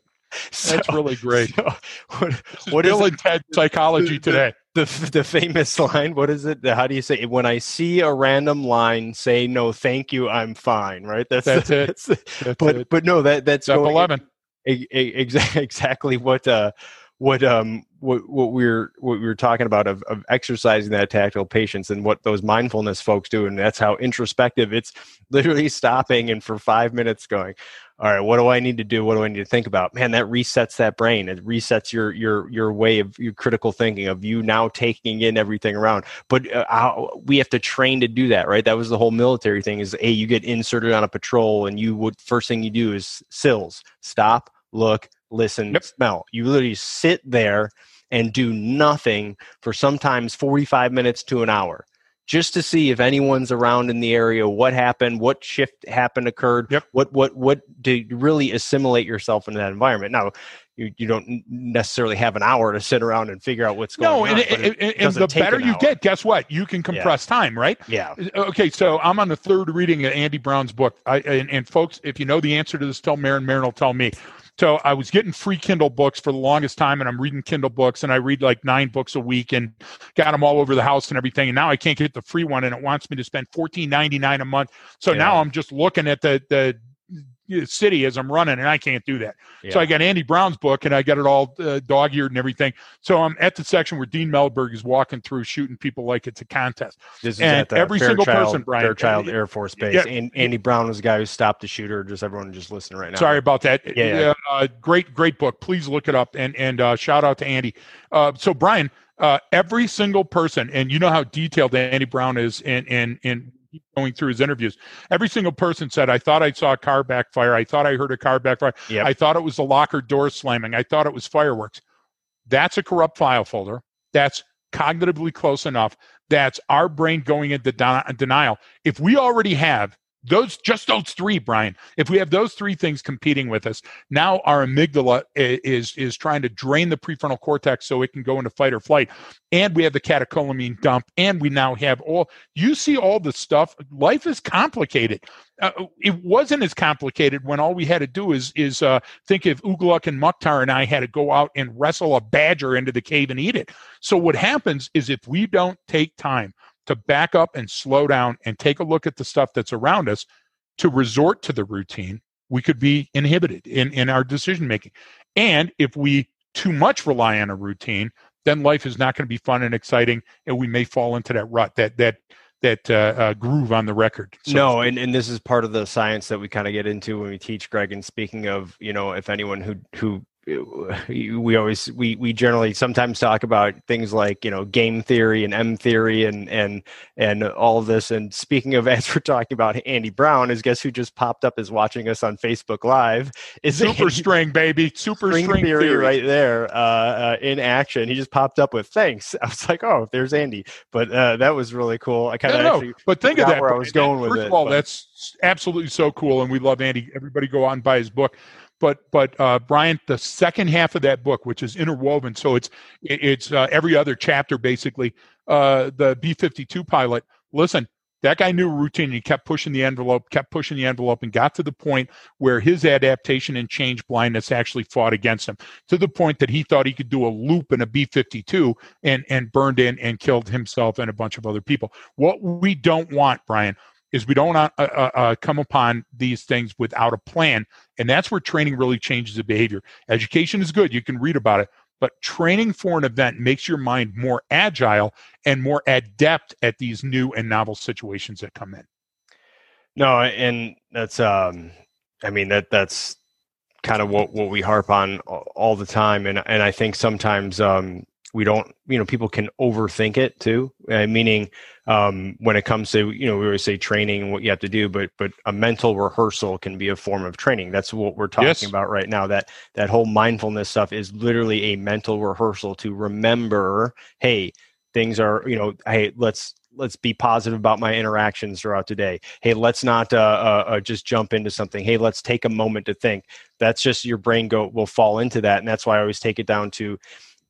So, That's really great. So what, what Bill and Ted psychology today? The, the famous line. What is it? How do you say? When I see a random line, say no, thank you, I'm fine. Right. That's that's it. That's, that's but it. but no, that that's Step eleven. Exactly exactly what uh what um what what we are what we were talking about of, of exercising that tactical patience and what those mindfulness folks do and that's how introspective it's literally stopping and for five minutes going all right, what do I need to do? What do I need to think about? Man, that resets that brain. It resets your your your way of your critical thinking of you now taking in everything around. But uh, how, we have to train to do that, right? That was the whole military thing. Is hey, you get inserted on a patrol, and you would first thing you do is sills, stop, look, listen, yep. smell. You literally sit there and do nothing for sometimes 45 minutes to an hour just to see if anyone's around in the area, what happened, what shift happened occurred, yep. what what what to really assimilate yourself into that environment. Now, you, you don't necessarily have an hour to sit around and figure out what's going no, on. No, and, it, and the better you get, guess what? You can compress yeah. time, right? Yeah. Uh, okay, so I'm on the third reading of Andy Brown's book. I, and, and folks, if you know the answer to this, tell Marin. Marin will tell me. So I was getting free Kindle books for the longest time, and I'm reading Kindle books, and I read like nine books a week, and got them all over the house and everything. And now I can't get the free one, and it wants me to spend fourteen ninety nine a month. So yeah. now I'm just looking at the the city as I'm running, and I can't do that. Yeah. So I got Andy Brown's book, and I got it all uh, dog eared and everything. So I'm at the section where Dean Mellberg is walking through, shooting people like it's a contest. This is and at every single person, Brian, Fairchild Air Force Base. Yeah, and Andy Brown was the guy who stopped the shooter. Just everyone just listening right now. Sorry about that. Yeah, yeah. Uh, great, great book. Please look it up and and uh, shout out to Andy. Uh, so Brian, uh, every single person, and you know how detailed Andy Brown is in in in going through his interviews. Every single person said, I thought I saw a car backfire. I thought I heard a car backfire. Yep. I thought it was the locker door slamming. I thought it was fireworks. That's a corrupt file folder. That's cognitively close enough. That's our brain going into denial. If we already have those just those three brian if we have those three things competing with us now our amygdala is is trying to drain the prefrontal cortex so it can go into fight or flight. And we have the catecholamine dump and we now have all you see all the stuff. Life is complicated. Uh, it wasn't as complicated when all we had to do is is uh, think if Ugluk and Mukhtar and I had to go out and wrestle a badger into the cave and eat it. So what happens is if we don't take time to back up and slow down and take a look at the stuff that's around us to resort to the routine, we could be inhibited in, in our decision making. And if we too much rely on a routine, then life is not going to be fun and exciting, and we may fall into that rut, that that that uh, uh, groove on the record. So no, and, and this is part of the science that we kind of get into when we teach Greg. And speaking of, you know, if anyone who who we always we we generally sometimes talk about things like you know game theory and M theory and and and all of this. And speaking of, as we're talking about Andy Brown, is guess who just popped up is watching us on Facebook Live? Is super Andy, string baby, super string, string theory, theory, right there uh, uh, in action. He just popped up with thanks. I was like, oh, there's Andy. But uh, that was really cool. I kind of no, but think of that. Where I was going with First it. of all, but. that's absolutely so cool, and we love Andy. Everybody go and buy his book but but uh, Brian, the second half of that book, which is interwoven, so it's it's uh, every other chapter basically. Uh, the B fifty two pilot. Listen, that guy knew routine. He kept pushing the envelope, kept pushing the envelope, and got to the point where his adaptation and change blindness actually fought against him. To the point that he thought he could do a loop in a B fifty two and and burned in and killed himself and a bunch of other people. What we don't want, Brian, is we don't uh, uh, uh, come upon these things without a plan. And that's where training really changes the behavior. Education is good, you can read about it, but training for an event makes your mind more agile and more adept at these new and novel situations that come in. No, and that's, um, I mean, that that's kind of what, what we harp on all the time. And, and I think sometimes, um, we don't you know people can overthink it too uh, meaning um, when it comes to you know we always say training and what you have to do but but a mental rehearsal can be a form of training. That's what we're talking yes. about right now that that whole mindfulness stuff is literally a mental rehearsal to remember hey things are you know hey let's let's be positive about my interactions throughout the day. Hey let's not uh, uh, uh, just jump into something. Hey let's take a moment to think. That's just your brain go will fall into that and that's why i always take it down to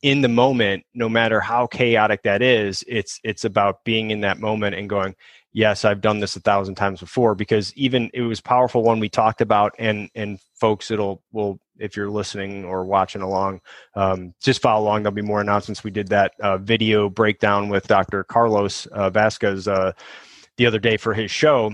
in the moment no matter how chaotic that is it's it's about being in that moment and going yes i've done this a thousand times before because even it was powerful when we talked about and and folks it'll will if you're listening or watching along um, just follow along. There'll be more announcements. We did that uh, video breakdown with dr carlos uh, vasquez uh, the other day for his show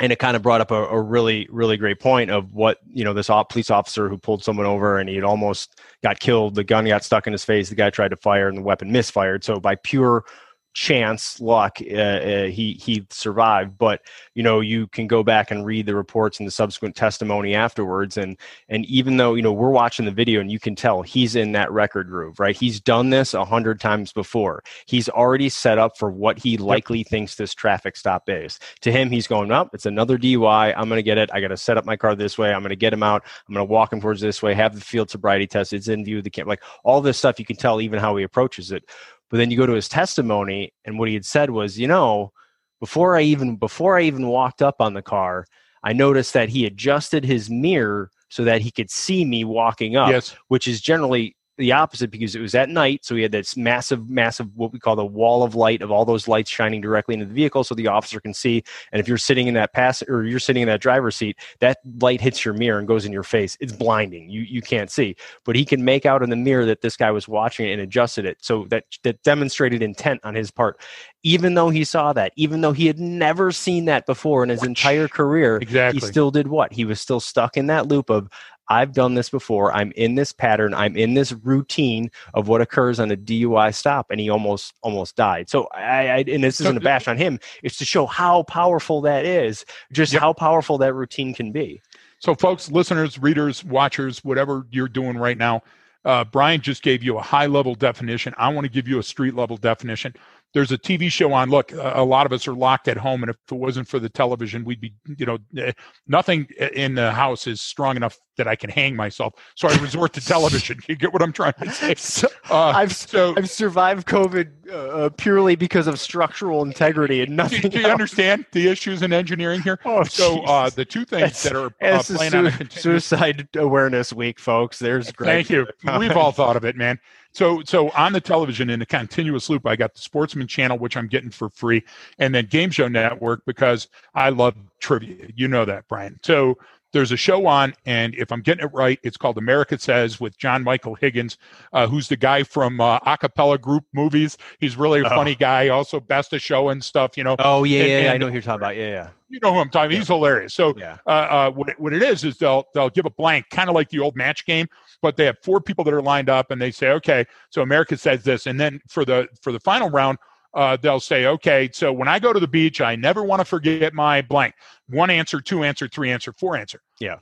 and it kind of brought up a, a, really really great point of what you know this police officer who pulled someone over and he almost got killed the gun got stuck in his face the guy tried to fire and the weapon misfired. So by pure chance luck uh, uh, he he survived. But you know you can go back and read the reports and the subsequent testimony afterwards. And and even though you know we're watching the video and you can tell he's in that record groove right? He's done this a hundred times before. He's already set up for what he likely thinks this traffic stop is. To him he's going up it's another dui i'm going to get it. I got to set up my car this way. I'm going to get him out. I'm going to walk him towards this way have the field sobriety test. It's in view of the camp like all this stuff you can tell even how he approaches it but then you go to his testimony, and what he had said was, you know, before I even before I even walked up on the car, I noticed that he adjusted his mirror so that he could see me walking up, yes. which is generally the opposite because it was at night. So we had this massive, massive, what we call the wall of light of all those lights shining directly into the vehicle so the officer can see. And if you're sitting in that pass or you're sitting in that driver's seat, that light hits your mirror and goes in your face. It's blinding. You, you can't see. But he can make out in the mirror that this guy was watching it and adjusted it. So that, that demonstrated intent on his part. Even though he saw that, even though he had never seen that before in his entire career, exactly. he still did what? He was still stuck in that loop of I've done this before. I'm in this pattern. I'm in this routine of what occurs on a DUI stop, and he almost almost died. So I, I and this isn't a bash on him. It's to show how powerful that is, just yep. how powerful that routine can be. So, folks, listeners, readers, watchers, whatever you're doing right now, uh, Brian just gave you a high level definition. I want to give you a street level definition there's a TV show on. Look, a lot of us are locked at home, and if it wasn't for the television, we'd be, you know, eh, nothing in the house is strong enough that I can hang myself. So I resort to television. You get what I'm trying to say? So, uh, I've so I've survived COVID uh, uh, purely because of structural integrity and nothing. Do, do you else. understand the issues in engineering here? Oh, so uh, the two things that are uh, playing su- on a continuous- Suicide Awareness Week, folks. There's great. Thank you. We've all thought of it, man. So, so on the television in a continuous loop, I got the Sportsman Channel, which I'm getting for free, and then Game Show Network because I love trivia. You know that, Brian. So there's a show on, and if I'm getting it right, it's called America Says with John Michael Higgins, uh, who's the guy from uh, acapella group movies. He's really a oh. funny guy, also best of show and stuff, you know. Oh yeah, and, yeah, and, I know who you're talking about. Yeah, yeah. You know who I'm talking. He's hilarious. So, yeah. uh, uh, what, it, what it is is they'll they'll give a blank, kind of like the old match game, but they have four people that are lined up, and they say, okay, so America says this, and then for the for the final round, uh, they'll say, okay, so when I go to the beach, I never want to forget my blank. One answer, two answer, three answer, four answer. Yeah.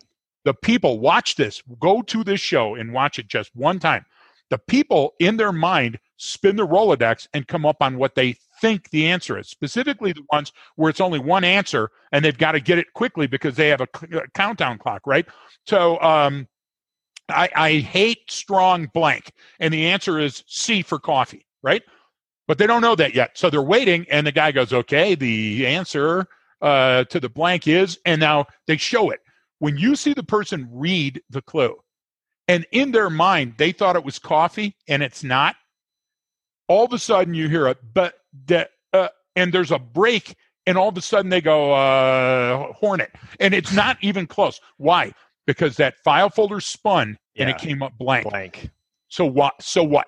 The people watch this, go to this show and watch it just one time. The people in their mind spin the Rolodex and come up on what they think the answer is, specifically the ones where it's only one answer and they've got to get it quickly because they have a, a countdown clock, right? So, um, I, I hate strong blank. And the answer is C for coffee, right? But they don't know that yet. So they're waiting, and the guy goes, okay, the answer uh, to the blank is, and now they show it. When you see the person read the clue, and in their mind, they thought it was coffee and it's not, all of a sudden you hear a but, de, uh, and there's a break, and all of a sudden they go, uh, hornet. And it's not even close. Why? Because that file folder spun Yeah. and it came up blank. Blank. So what? So what?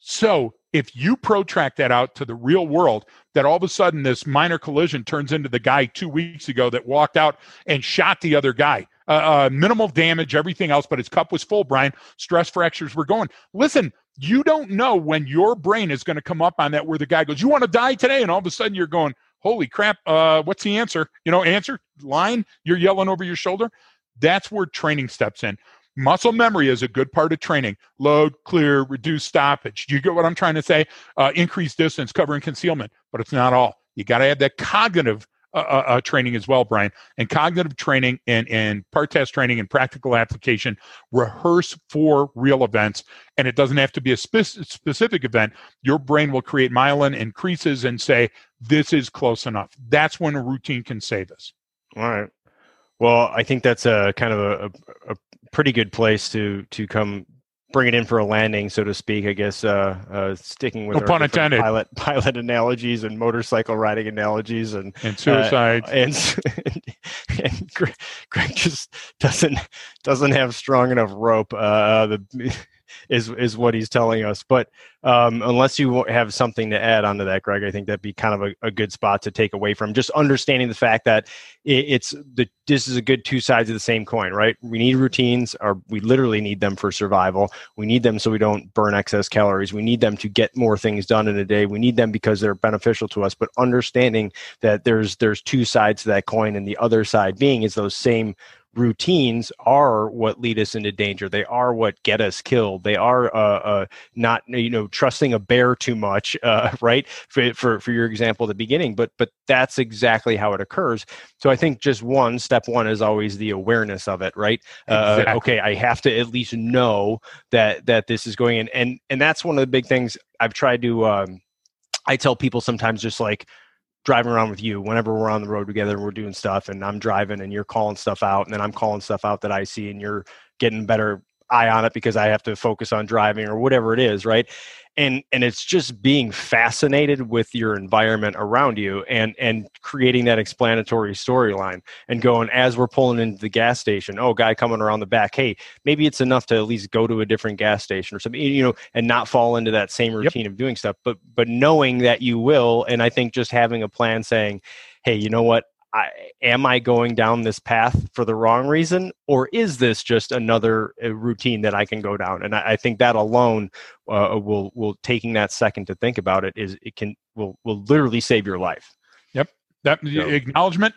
So if you protract that out to the real world, that all of a sudden this minor collision turns into the guy two weeks ago that walked out and shot the other guy. Uh, uh, minimal damage, everything else, but his cup was full. Brian, stress fractures were going. Listen, you don't know when your brain is going to come up on that where the guy goes, "You want to die today?" and all of a sudden you're going, "Holy crap! Uh, what's the answer?" You know, answer line. You're yelling over your shoulder. That's where training steps in. Muscle memory is a good part of training. Load, clear, reduce stoppage. Do you get what I'm trying to say? Uh, increase distance, cover and concealment, but it's not all. You got to add that cognitive uh, uh, uh, training as well, Brian. And cognitive training and, and part test training and practical application rehearse for real events. And it doesn't have to be a spe- specific event. Your brain will create myelin increases and say, this is close enough. That's when a routine can save us. All right. Well, I think that's a kind of a, a, a pretty good place to to come bring it in for a landing, so to speak. I guess uh, uh, sticking with No pun intended. pilot pilot analogies and motorcycle riding analogies and And suicide. uh, and, and Greg, Greg just doesn't doesn't have strong enough rope. Uh, the is is what he's telling us. But um, unless you have something to add onto that, Greg, I think that'd be kind of a, a good spot to take away from. Just understanding the fact that it, it's the this is a good two sides of the same coin, right? We need routines, or we literally need them for survival. We need them so we don't burn excess calories. We need them to get more things done in a day. We need them because they're beneficial to us. But understanding that there's there's two sides to that coin, and the other side being is those same routines are what lead us into danger. They are what get us killed. They are uh, uh, not you know trusting a bear too much, uh, right? For, for for your example at the beginning, but but that's exactly how it occurs. So I think just one step one is always the awareness of it, right? Uh, Exactly. okay, I have to at least know that that this is going in, and and that's one of the big things I've tried to. Um, I tell people sometimes just like driving around with you whenever we're on the road together and we're doing stuff and I'm driving and you're calling stuff out and then I'm calling stuff out that I see and you're getting better eye on it because I have to focus on driving or whatever it is, right? And and it's just being fascinated with your environment around you and and creating that explanatory storyline and going as we're pulling into the gas station, oh guy coming around the back, hey, maybe it's enough to at least go to a different gas station or something, you know, and not fall into that same routine of doing stuff, but but knowing that you will and I think just having a plan saying, hey, you know what? I, am I going down this path for the wrong reason, or is this just another uh, routine that I can go down? And I, I think that alone uh, will will taking that second to think about it is it can will will literally save your life. Yep, that So- acknowledgement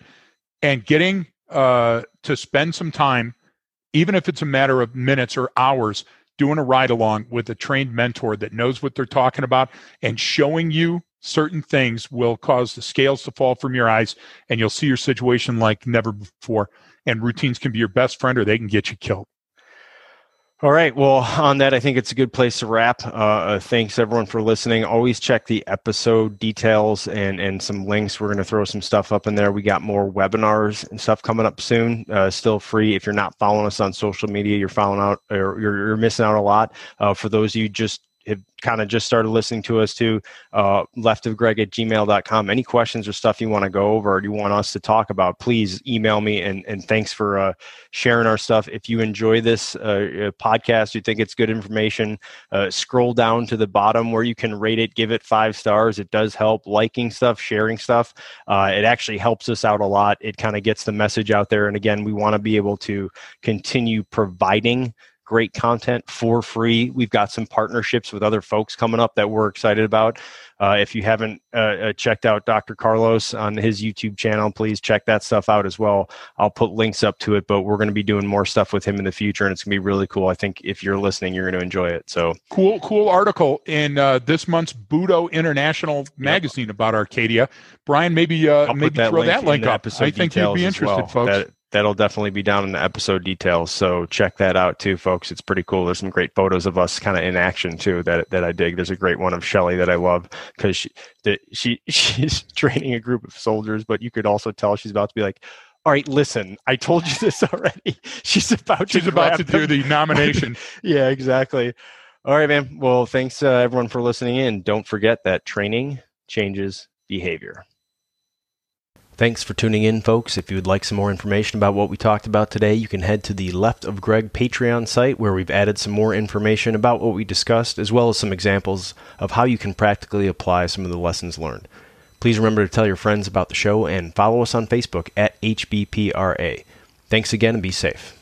and getting uh, to spend some time, even if it's a matter of minutes or hours, doing a ride along with a trained mentor that knows what they're talking about and showing you certain things will cause the scales to fall from your eyes and you'll see your situation like never before. And routines can be your best friend or they can get you killed. All right. Well, on that, I think it's a good place to wrap. Uh, uh, thanks everyone for listening. Always check the episode details and and some links. We're going to throw some stuff up in there. We got more webinars and stuff coming up soon. Uh, still free. If you're not following us on social media, you're following out or you're, you're missing out a lot. Uh, for those of you just have kind of just started listening to us too, uh, leftofgreg at gmail.com. Any questions or stuff you want to go over or you want us to talk about, please email me. And, and thanks for uh, sharing our stuff. If you enjoy this uh, uh, podcast, you think it's good information, uh, scroll down to the bottom where you can rate it, give it five stars. It does help liking stuff, sharing stuff. Uh, it actually helps us out a lot. It kind of gets the message out there. And again, we want to be able to continue providing great content for free. We've got some partnerships with other folks coming up that we're excited about. Uh, if you haven't uh, uh checked out Dr. Carlos on his YouTube channel, please check that stuff out as well. I'll put links up to it, but we're going to be doing more stuff with him in the future, and it's going to be really cool. I think if you're listening, you're going to enjoy it. So cool, cool article in uh, this month's Budo International magazine yep. about Arcadia. Brian, maybe uh, maybe that throw that link up. I think you'd be interested, well. folks. That, that'll definitely be down in the episode details. So check that out too, folks. It's pretty cool. There's some great photos of us kind of in action too that that I dig. There's a great one of Shelly that I love because she that she she's training a group of soldiers, but you could also tell she's about to be like. All right, listen. I told you this already. She's about she's to about to do the nomination. yeah, exactly. All right, man. Well, thanks uh, everyone for listening in. Don't forget that training changes behavior. Thanks for tuning in, folks. If you would like some more information about what we talked about today, you can head to the Left of Greg Patreon site where we've added some more information about what we discussed, as well as some examples of how you can practically apply some of the lessons learned. Please remember to tell your friends about the show and follow us on Facebook at HBPRA. Thanks again and be safe.